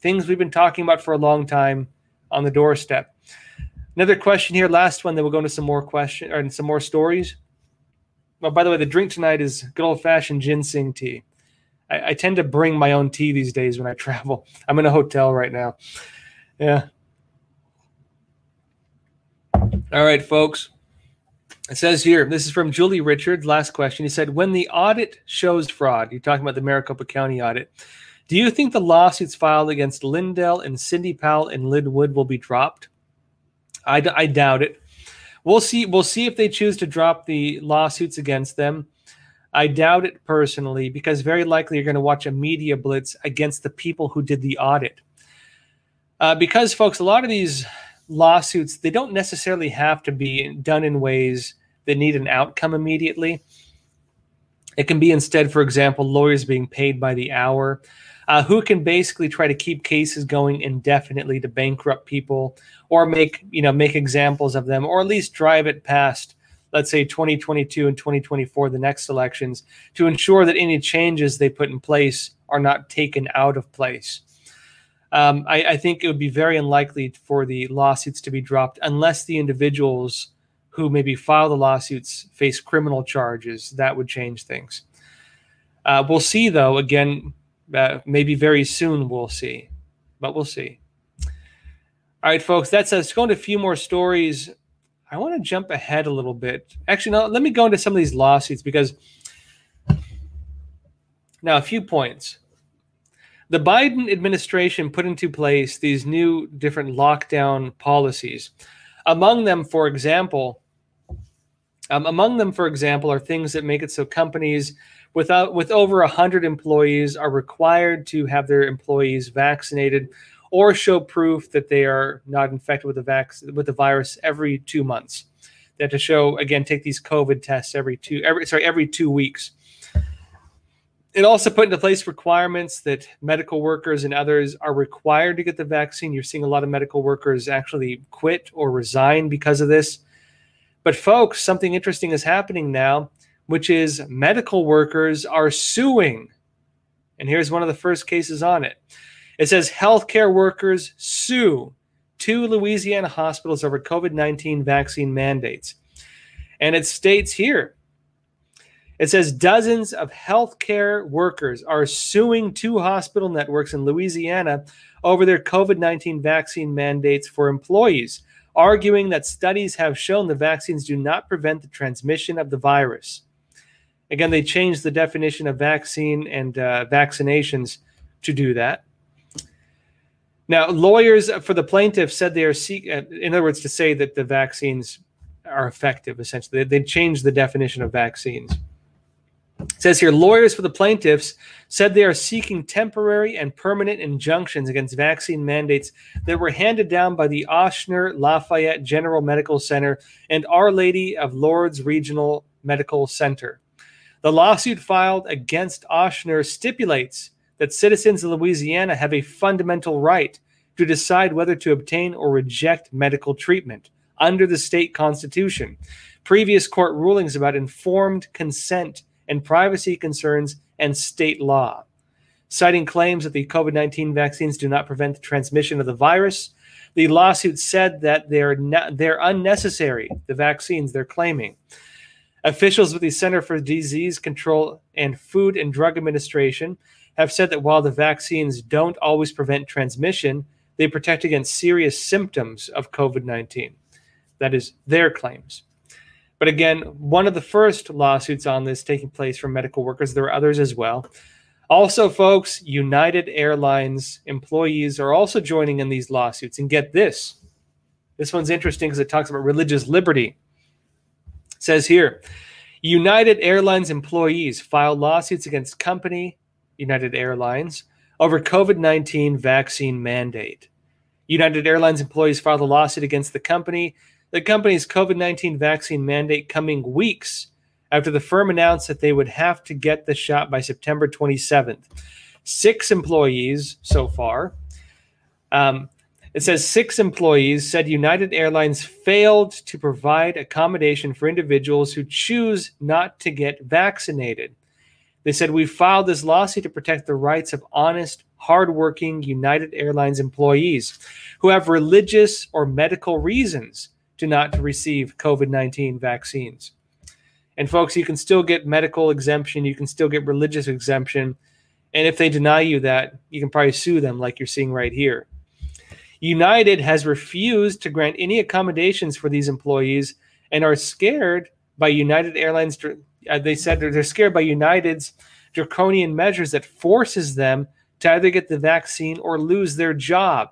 Things we've been talking about for a long time on the doorstep. Another question here, last one. Then we'll go into some more question or some more stories. Well, by the way, the drink tonight is good old fashioned ginseng tea. I, I, tend to bring my own tea these days when I travel. I'm in a hotel right now. Yeah. All right, folks. It says here, this is from Julie Richards. Last question. He said, When the audit shows fraud, you're talking about the Maricopa County audit, do you think the lawsuits filed against Lindell and Sidney Powell and Lin Wood will be dropped? I, I doubt it. We'll see. We'll see if they choose to drop the lawsuits against them. I doubt it personally because very likely you're going to watch a media blitz against the people who did the audit. Uh, because, folks, a lot of these lawsuits they don't necessarily have to be done in ways that need an outcome immediately. It can be instead, for example, lawyers being paid by the hour uh, who can basically try to keep cases going indefinitely to bankrupt people or make you know make examples of them or at least drive it past let's say 2022 and 2024 the next elections to ensure that any changes they put in place are not taken out of place. Um, I, I think it would be very unlikely for the lawsuits to be dropped unless the individuals who maybe file the lawsuits face criminal charges. That would change things. Uh, we'll see though again uh, maybe very soon we'll see, but we'll see. All right, folks, that's us. Going to a few more stories. I want to jump ahead a little bit. Actually, no, let me go into some of these lawsuits because now a few points. The Biden administration put into place these new different lockdown policies. Among them, for example, um, among them, for example, are things that make it so companies without with over 100 employees are required to have their employees vaccinated or show proof that they are not infected with the vac- with the virus every 2 months. They have to show again take these covid tests every two every sorry every 2 weeks. It also put into place requirements that medical workers and others are required to get the vaccine. You're seeing a lot of medical workers actually quit or resign because of this. But folks, something interesting is happening now which is medical workers are suing. And here's one of the first cases on it. It says healthcare workers sue two Louisiana hospitals over COVID 19 vaccine mandates. And it states here it says dozens of healthcare workers are suing two hospital networks in Louisiana over their COVID 19 vaccine mandates for employees, arguing that studies have shown the vaccines do not prevent the transmission of the virus. Again, they changed the definition of vaccine and uh, vaccinations to do that. Now, lawyers for the plaintiff said they are seek, uh, in other words, to say that the vaccines are effective. Essentially, they, they changed the definition of vaccines. It says here, lawyers for the plaintiffs said they are seeking temporary and permanent injunctions against vaccine mandates that were handed down by the Ochsner Lafayette General Medical Center and Our Lady of Lourdes Regional Medical Center. The lawsuit filed against Ochsner stipulates that citizens of Louisiana have a fundamental right to decide whether to obtain or reject medical treatment under the state constitution. Previous court rulings about informed consent and privacy concerns and state law. Citing claims that the COVID 19 vaccines do not prevent the transmission of the virus, the lawsuit said that they're, they're unnecessary, the vaccines they're claiming. Officials with the Center for Disease Control and Food and Drug Administration have said that while the vaccines don't always prevent transmission, they protect against serious symptoms of COVID 19. That is their claims. But again, one of the first lawsuits on this taking place from medical workers, there are others as well. Also, folks, United Airlines employees are also joining in these lawsuits. And get this this one's interesting because it talks about religious liberty. Says here United Airlines employees filed lawsuits against company United Airlines over COVID 19 vaccine mandate. United Airlines employees filed a lawsuit against the company the company's COVID 19 vaccine mandate coming weeks after the firm announced that they would have to get the shot by September 27th. Six employees so far. Um, it says six employees said United Airlines failed to provide accommodation for individuals who choose not to get vaccinated. They said, We filed this lawsuit to protect the rights of honest, hardworking United Airlines employees who have religious or medical reasons to not to receive COVID 19 vaccines. And folks, you can still get medical exemption, you can still get religious exemption. And if they deny you that, you can probably sue them, like you're seeing right here. United has refused to grant any accommodations for these employees and are scared by United Airlines. Uh, they said they're scared by United's draconian measures that forces them to either get the vaccine or lose their job.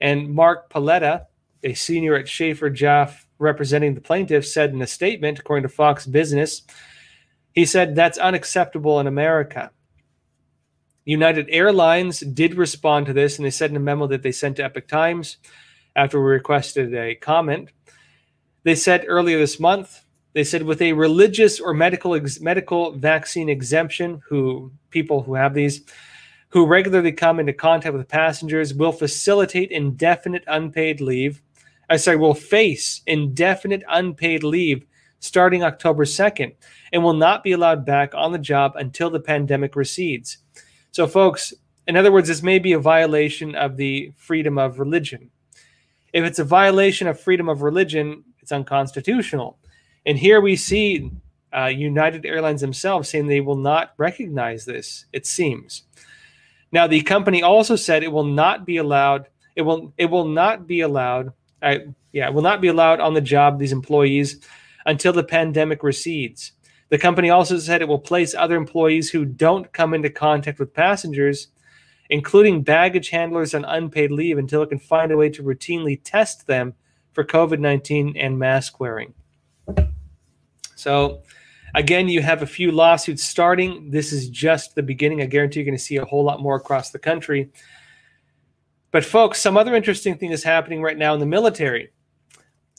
And Mark Paoletta, a senior at Schaerr Jaffe representing the plaintiffs, said in a statement, according to Fox Business, he said that's unacceptable in America. United Airlines did respond to this, and they said in a memo that they sent to Epoch Times after we requested a comment. They said earlier this month, they said with a religious or medical ex- medical vaccine exemption, who people who have these who regularly come into contact with passengers will facilitate indefinite unpaid leave uh, I say will face indefinite unpaid leave starting October 2nd and will not be allowed back on the job until the pandemic recedes. So, folks, in other words, this may be a violation of the freedom of religion. If it's a violation of freedom of religion, it's unconstitutional. And here we see uh, United Airlines themselves saying they will not recognize this, it seems. Now, the company also said it will not be allowed, it will, it will not be allowed I, yeah, will not be allowed on the job, these employees, until the pandemic recedes. The company also said it will place other employees who don't come into contact with passengers, including baggage handlers on unpaid leave, until it can find a way to routinely test them for COVID 19 and mask wearing. So, again, you have a few lawsuits starting. This is just the beginning. I guarantee you're going to see a whole lot more across the country. But, folks, some other interesting thing is happening right now in the military.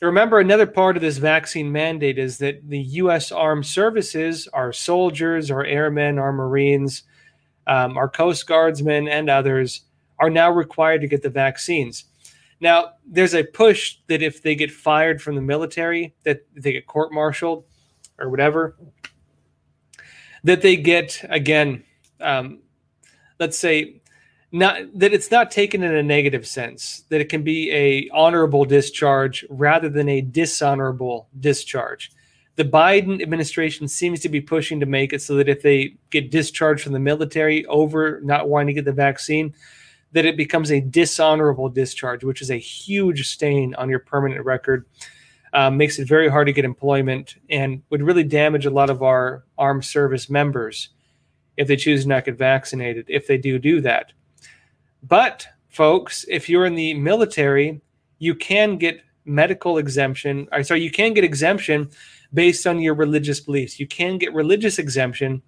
Remember, another part of this vaccine mandate is that the U.S. Armed Services, our soldiers, our airmen, our Marines, um, our Coast Guardsmen, and others are now required to get the vaccines. Now, there's a push that if they get fired from the military, that they get court-martialed or whatever, that they get again, um, let's say not that it's not taken in a negative sense that it can be a honorable discharge rather than a dishonorable discharge the biden administration seems to be pushing to make it so that if they get discharged from the military over not wanting to get the vaccine that it becomes a dishonorable discharge which is a huge stain on your permanent record um, makes it very hard to get employment and would really damage a lot of our armed service members if they choose not to get vaccinated, if they do do that. But, folks, if you're in the military, you can get medical exemption. Or, sorry, you can get exemption based on your religious beliefs. You can get religious exemption.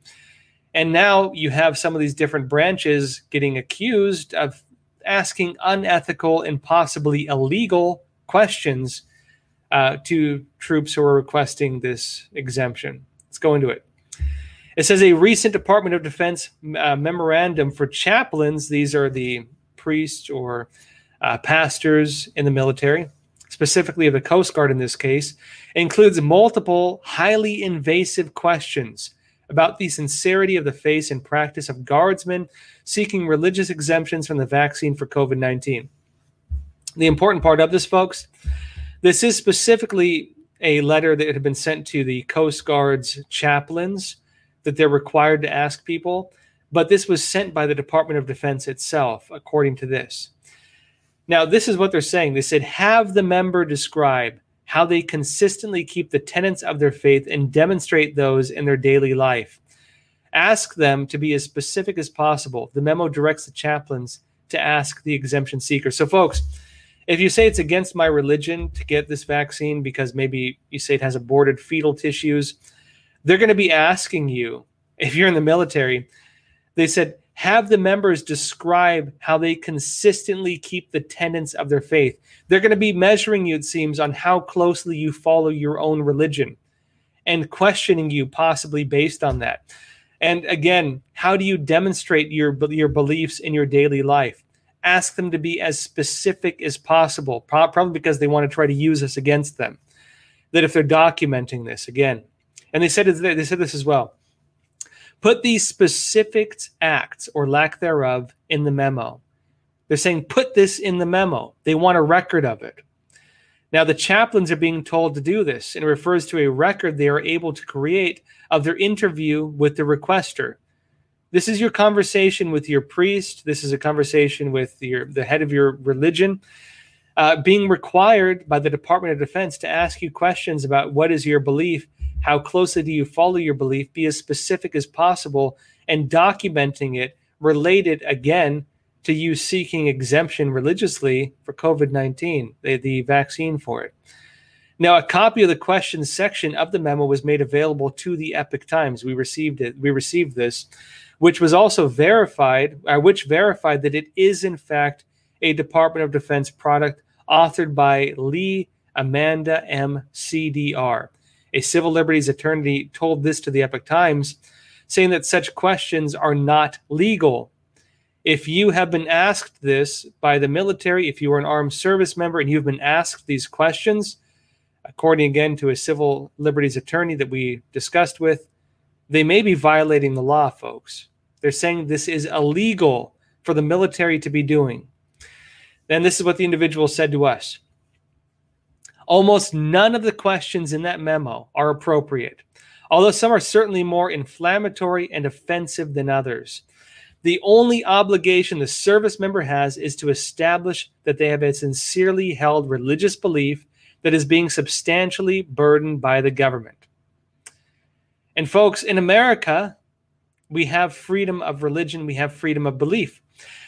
And now you have some of these different branches getting accused of asking unethical and possibly illegal questions uh, to troops who are requesting this exemption. Let's go into it. It says a recent Department of Defense uh, memorandum for chaplains, these are the priests or uh, pastors in the military, specifically of the Coast Guard in this case, includes multiple highly invasive questions about the sincerity of the faith and practice of guardsmen seeking religious exemptions from the vaccine for COVID 19. The important part of this, folks, this is specifically a letter that had been sent to the Coast Guard's chaplains that they're required to ask people, but this was sent by the Department of Defense itself, according to this. Now, this is what they're saying. They said, have the member describe how they consistently keep the tenets of their faith and demonstrate those in their daily life. Ask them to be as specific as possible. The memo directs the chaplains to ask the exemption seeker. So, folks, if you say it's against my religion to get this vaccine because maybe you say it has aborted fetal tissues, they're going to be asking you, if you're in the military, they said, have the members describe how they consistently keep the tenets of their faith. They're going to be measuring you, it seems, on how closely you follow your own religion and questioning you possibly based on that. And again, how do you demonstrate your, your beliefs in your daily life? ask them to be as specific as possible, probably because they want to try to use us against them. That if they're documenting this again, and they said they said this as well. Put these specific acts or lack thereof in the memo. They're saying put this in the memo. They want a record of it. Now the chaplains are being told to do this, and it refers to a record they are able to create of their interview with the requester this is your conversation with your priest. This is a conversation with your the head of your religion. Uh, being required by the Department of Defense to ask you questions about what is your belief, how closely do you follow your belief, be as specific as possible, and documenting it related again to you seeking exemption religiously for COVID 19, the, the vaccine for it. Now, a copy of the questions section of the memo was made available to the Epoch Times. We received it. We received this which was also verified, uh, which verified that it is in fact a Department of Defense product authored by Lee Amanda M. CDR. A civil liberties attorney told this to the Epoch Times, saying that such questions are not legal. If you have been asked this by the military, if you are an armed service member and you've been asked these questions, according again to a civil liberties attorney that we discussed with, they may be violating the law, folks. They're saying this is illegal for the military to be doing. And this is what the individual said to us. Almost none of the questions in that memo are appropriate, although some are certainly more inflammatory and offensive than others. The only obligation the service member has is to establish that they have a sincerely held religious belief that is being substantially burdened by the government. And folks, in America, we have freedom of religion, we have freedom of belief.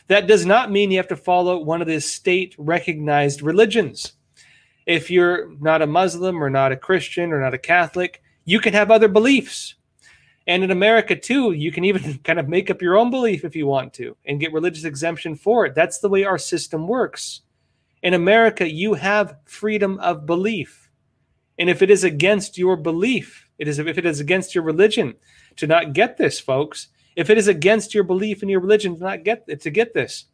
That does not mean you have to follow one of the state recognized religions. If you're not a Muslim or not a Christian or not a Catholic, you can have other beliefs. And in America, too, you can even kind of make up your own belief if you want to and get religious exemption for it. That's the way our system works. In America, you have freedom of belief. And if it is against your belief, it is if it is against your religion, to not get this, folks. If it is against your belief in your religion to not get to get this,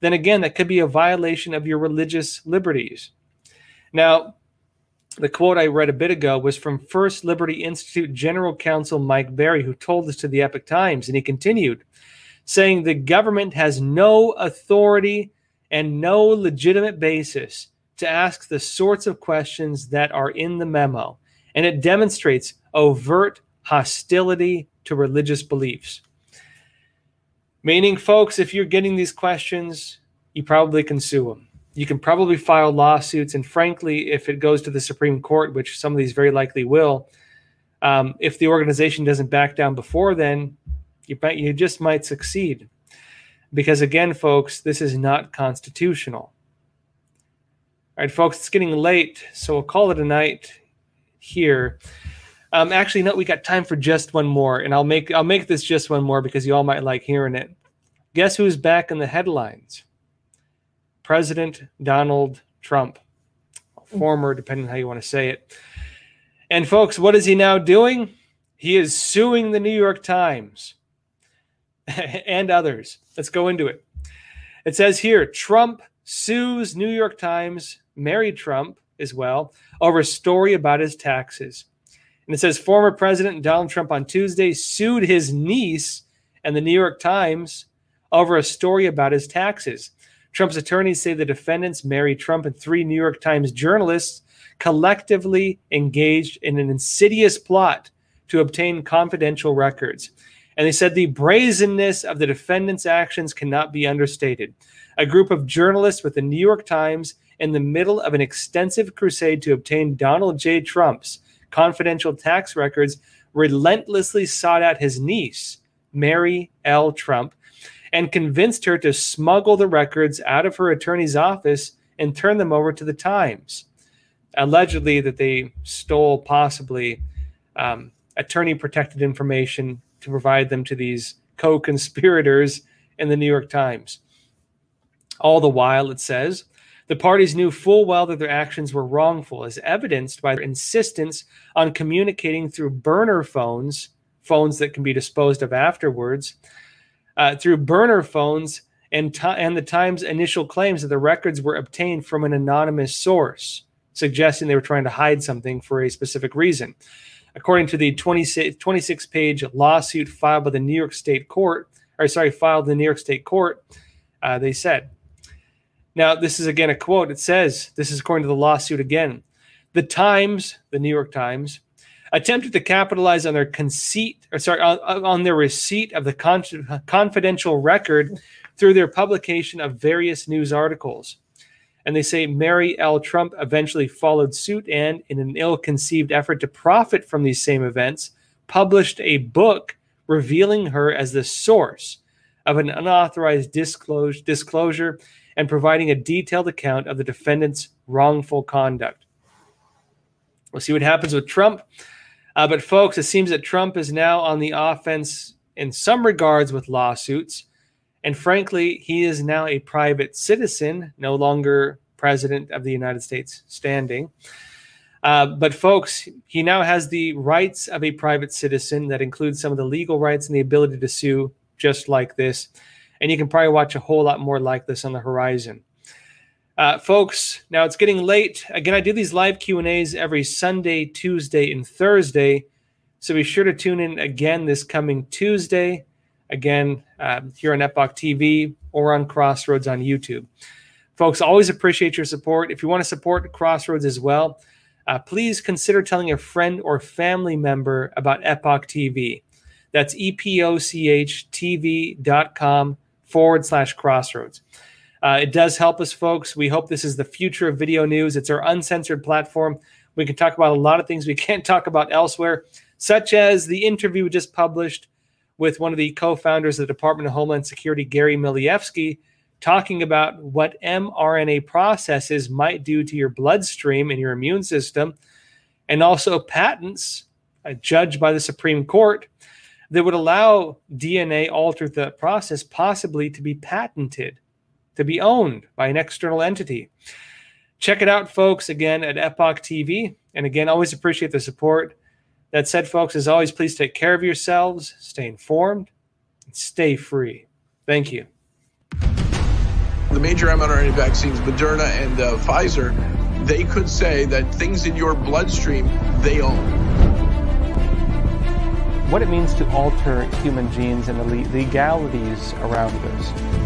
then again, that could be a violation of your religious liberties. Now, the quote I read a bit ago was from First Liberty Institute General Counsel Mike Berry, who told this to the Epoch Times, and he continued saying the government has no authority and no legitimate basis to ask the sorts of questions that are in the memo, and it demonstrates overt hostility to religious beliefs. Meaning, folks, if you're getting these questions, you probably can sue them. You can probably file lawsuits, and frankly, if it goes to the Supreme Court, which some of these very likely will, um, if the organization doesn't back down before then, you you just might succeed. Because again, folks, this is not constitutional. All right, folks, it's getting late, so we'll call it a night here. Um, actually, no, we got time for just one more, and I'll make I'll make this just one more because you all might like hearing it. Guess who's back in the headlines? President Donald Trump, hmm. former, depending on how you want to say it. And folks, what is he now doing? He is suing the New York Times and others. Let's go into it. It says here Trump sues New York Times, Mary Trump as well, over a story about his taxes. And it says former President Donald Trump on Tuesday sued his niece and the New York Times over a story about his taxes. Trump's attorneys say the defendants, Mary Trump and three New York Times journalists, collectively engaged in an insidious plot to obtain confidential records. And they said the brazenness of the defendants' actions cannot be understated. A group of journalists with the New York Times, in the middle of an extensive crusade to obtain Donald J. Trump's confidential tax records, relentlessly sought out his niece, Mary L. Trump, and convinced her to smuggle the records out of her attorney's office and turn them over to the Times. Allegedly, that they stole possibly um, attorney protected information to provide them to these co conspirators in the New York Times. All the while, it says, the parties knew full well that their actions were wrongful, as evidenced by their insistence on communicating through burner phones, phones that can be disposed of afterwards, uh, through burner phones and, t- and the Times' initial claims that the records were obtained from an anonymous source, suggesting they were trying to hide something for a specific reason. According to the 26 page lawsuit filed by the New York State Court, or sorry, filed in the New York State Court, uh, they said, now, this is again a quote. It says, this is according to the lawsuit again. The Times, the New York Times, attempted to capitalize on their conceit, or sorry, on, on their receipt of the con- confidential record through their publication of various news articles. And they say Mary L. Trump eventually followed suit and, in an ill conceived effort to profit from these same events, published a book revealing her as the source of an unauthorized disclosure, disclosure and providing a detailed account of the defendant's wrongful conduct. We'll see what happens with Trump. Uh, but, folks, it seems that Trump is now on the offense in some regards with lawsuits. And frankly, he is now a private citizen, no longer president of the United States standing. Uh, but, folks, he now has the rights of a private citizen that includes some of the legal rights and the ability to sue just like this. And you can probably watch a whole lot more like this on the horizon. Uh, folks, now it's getting late. Again, I do these live Q and A's every Sunday, Tuesday, and Thursday. So be sure to tune in again this coming Tuesday, again uh, here on Epoch TV or on Crossroads on YouTube. Folks, always appreciate your support. If you want to support Crossroads as well, uh, please consider telling a friend or family member about Epoch TV. That's epochtv.com forward slash crossroads. Uh, it does help us, folks. We hope this is the future of video news. It's our uncensored platform. We can talk about a lot of things we can't talk about elsewhere, such as the interview we just published with one of the co founders of the Department of Homeland Security, Gary Milievsky, talking about what mRNA processes might do to your bloodstream and your immune system, and also patents uh, judged by the Supreme Court that would allow DNA altered the process possibly to be patented to be owned by an external entity. Check it out, folks, again at Epoch TV. And again, always appreciate the support. That said, folks, as always, please take care of yourselves, stay informed, and stay free. Thank you. The major mRNA vaccines, Moderna and uh, Pfizer, they could say that things in your bloodstream they own. What it means to alter human genes and the legalities around this.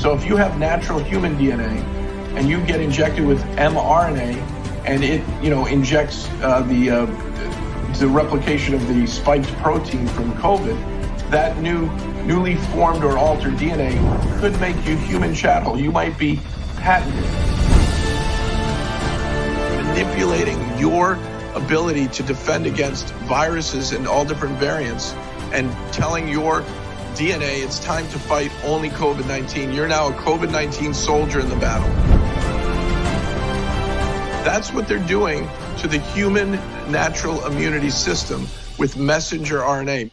So if you have natural human DNA and you get injected with mRNA and it, you know, injects uh, the uh, the replication of the spiked protein from COVID, that new, newly formed or altered DNA could make you human chattel. You might be patented. Manipulating your ability to defend against viruses and all different variants and telling your DNA it's time to fight only COVID 19. You're now a COVID 19 soldier in the battle. That's what they're doing to the human natural immunity system with messenger RNA.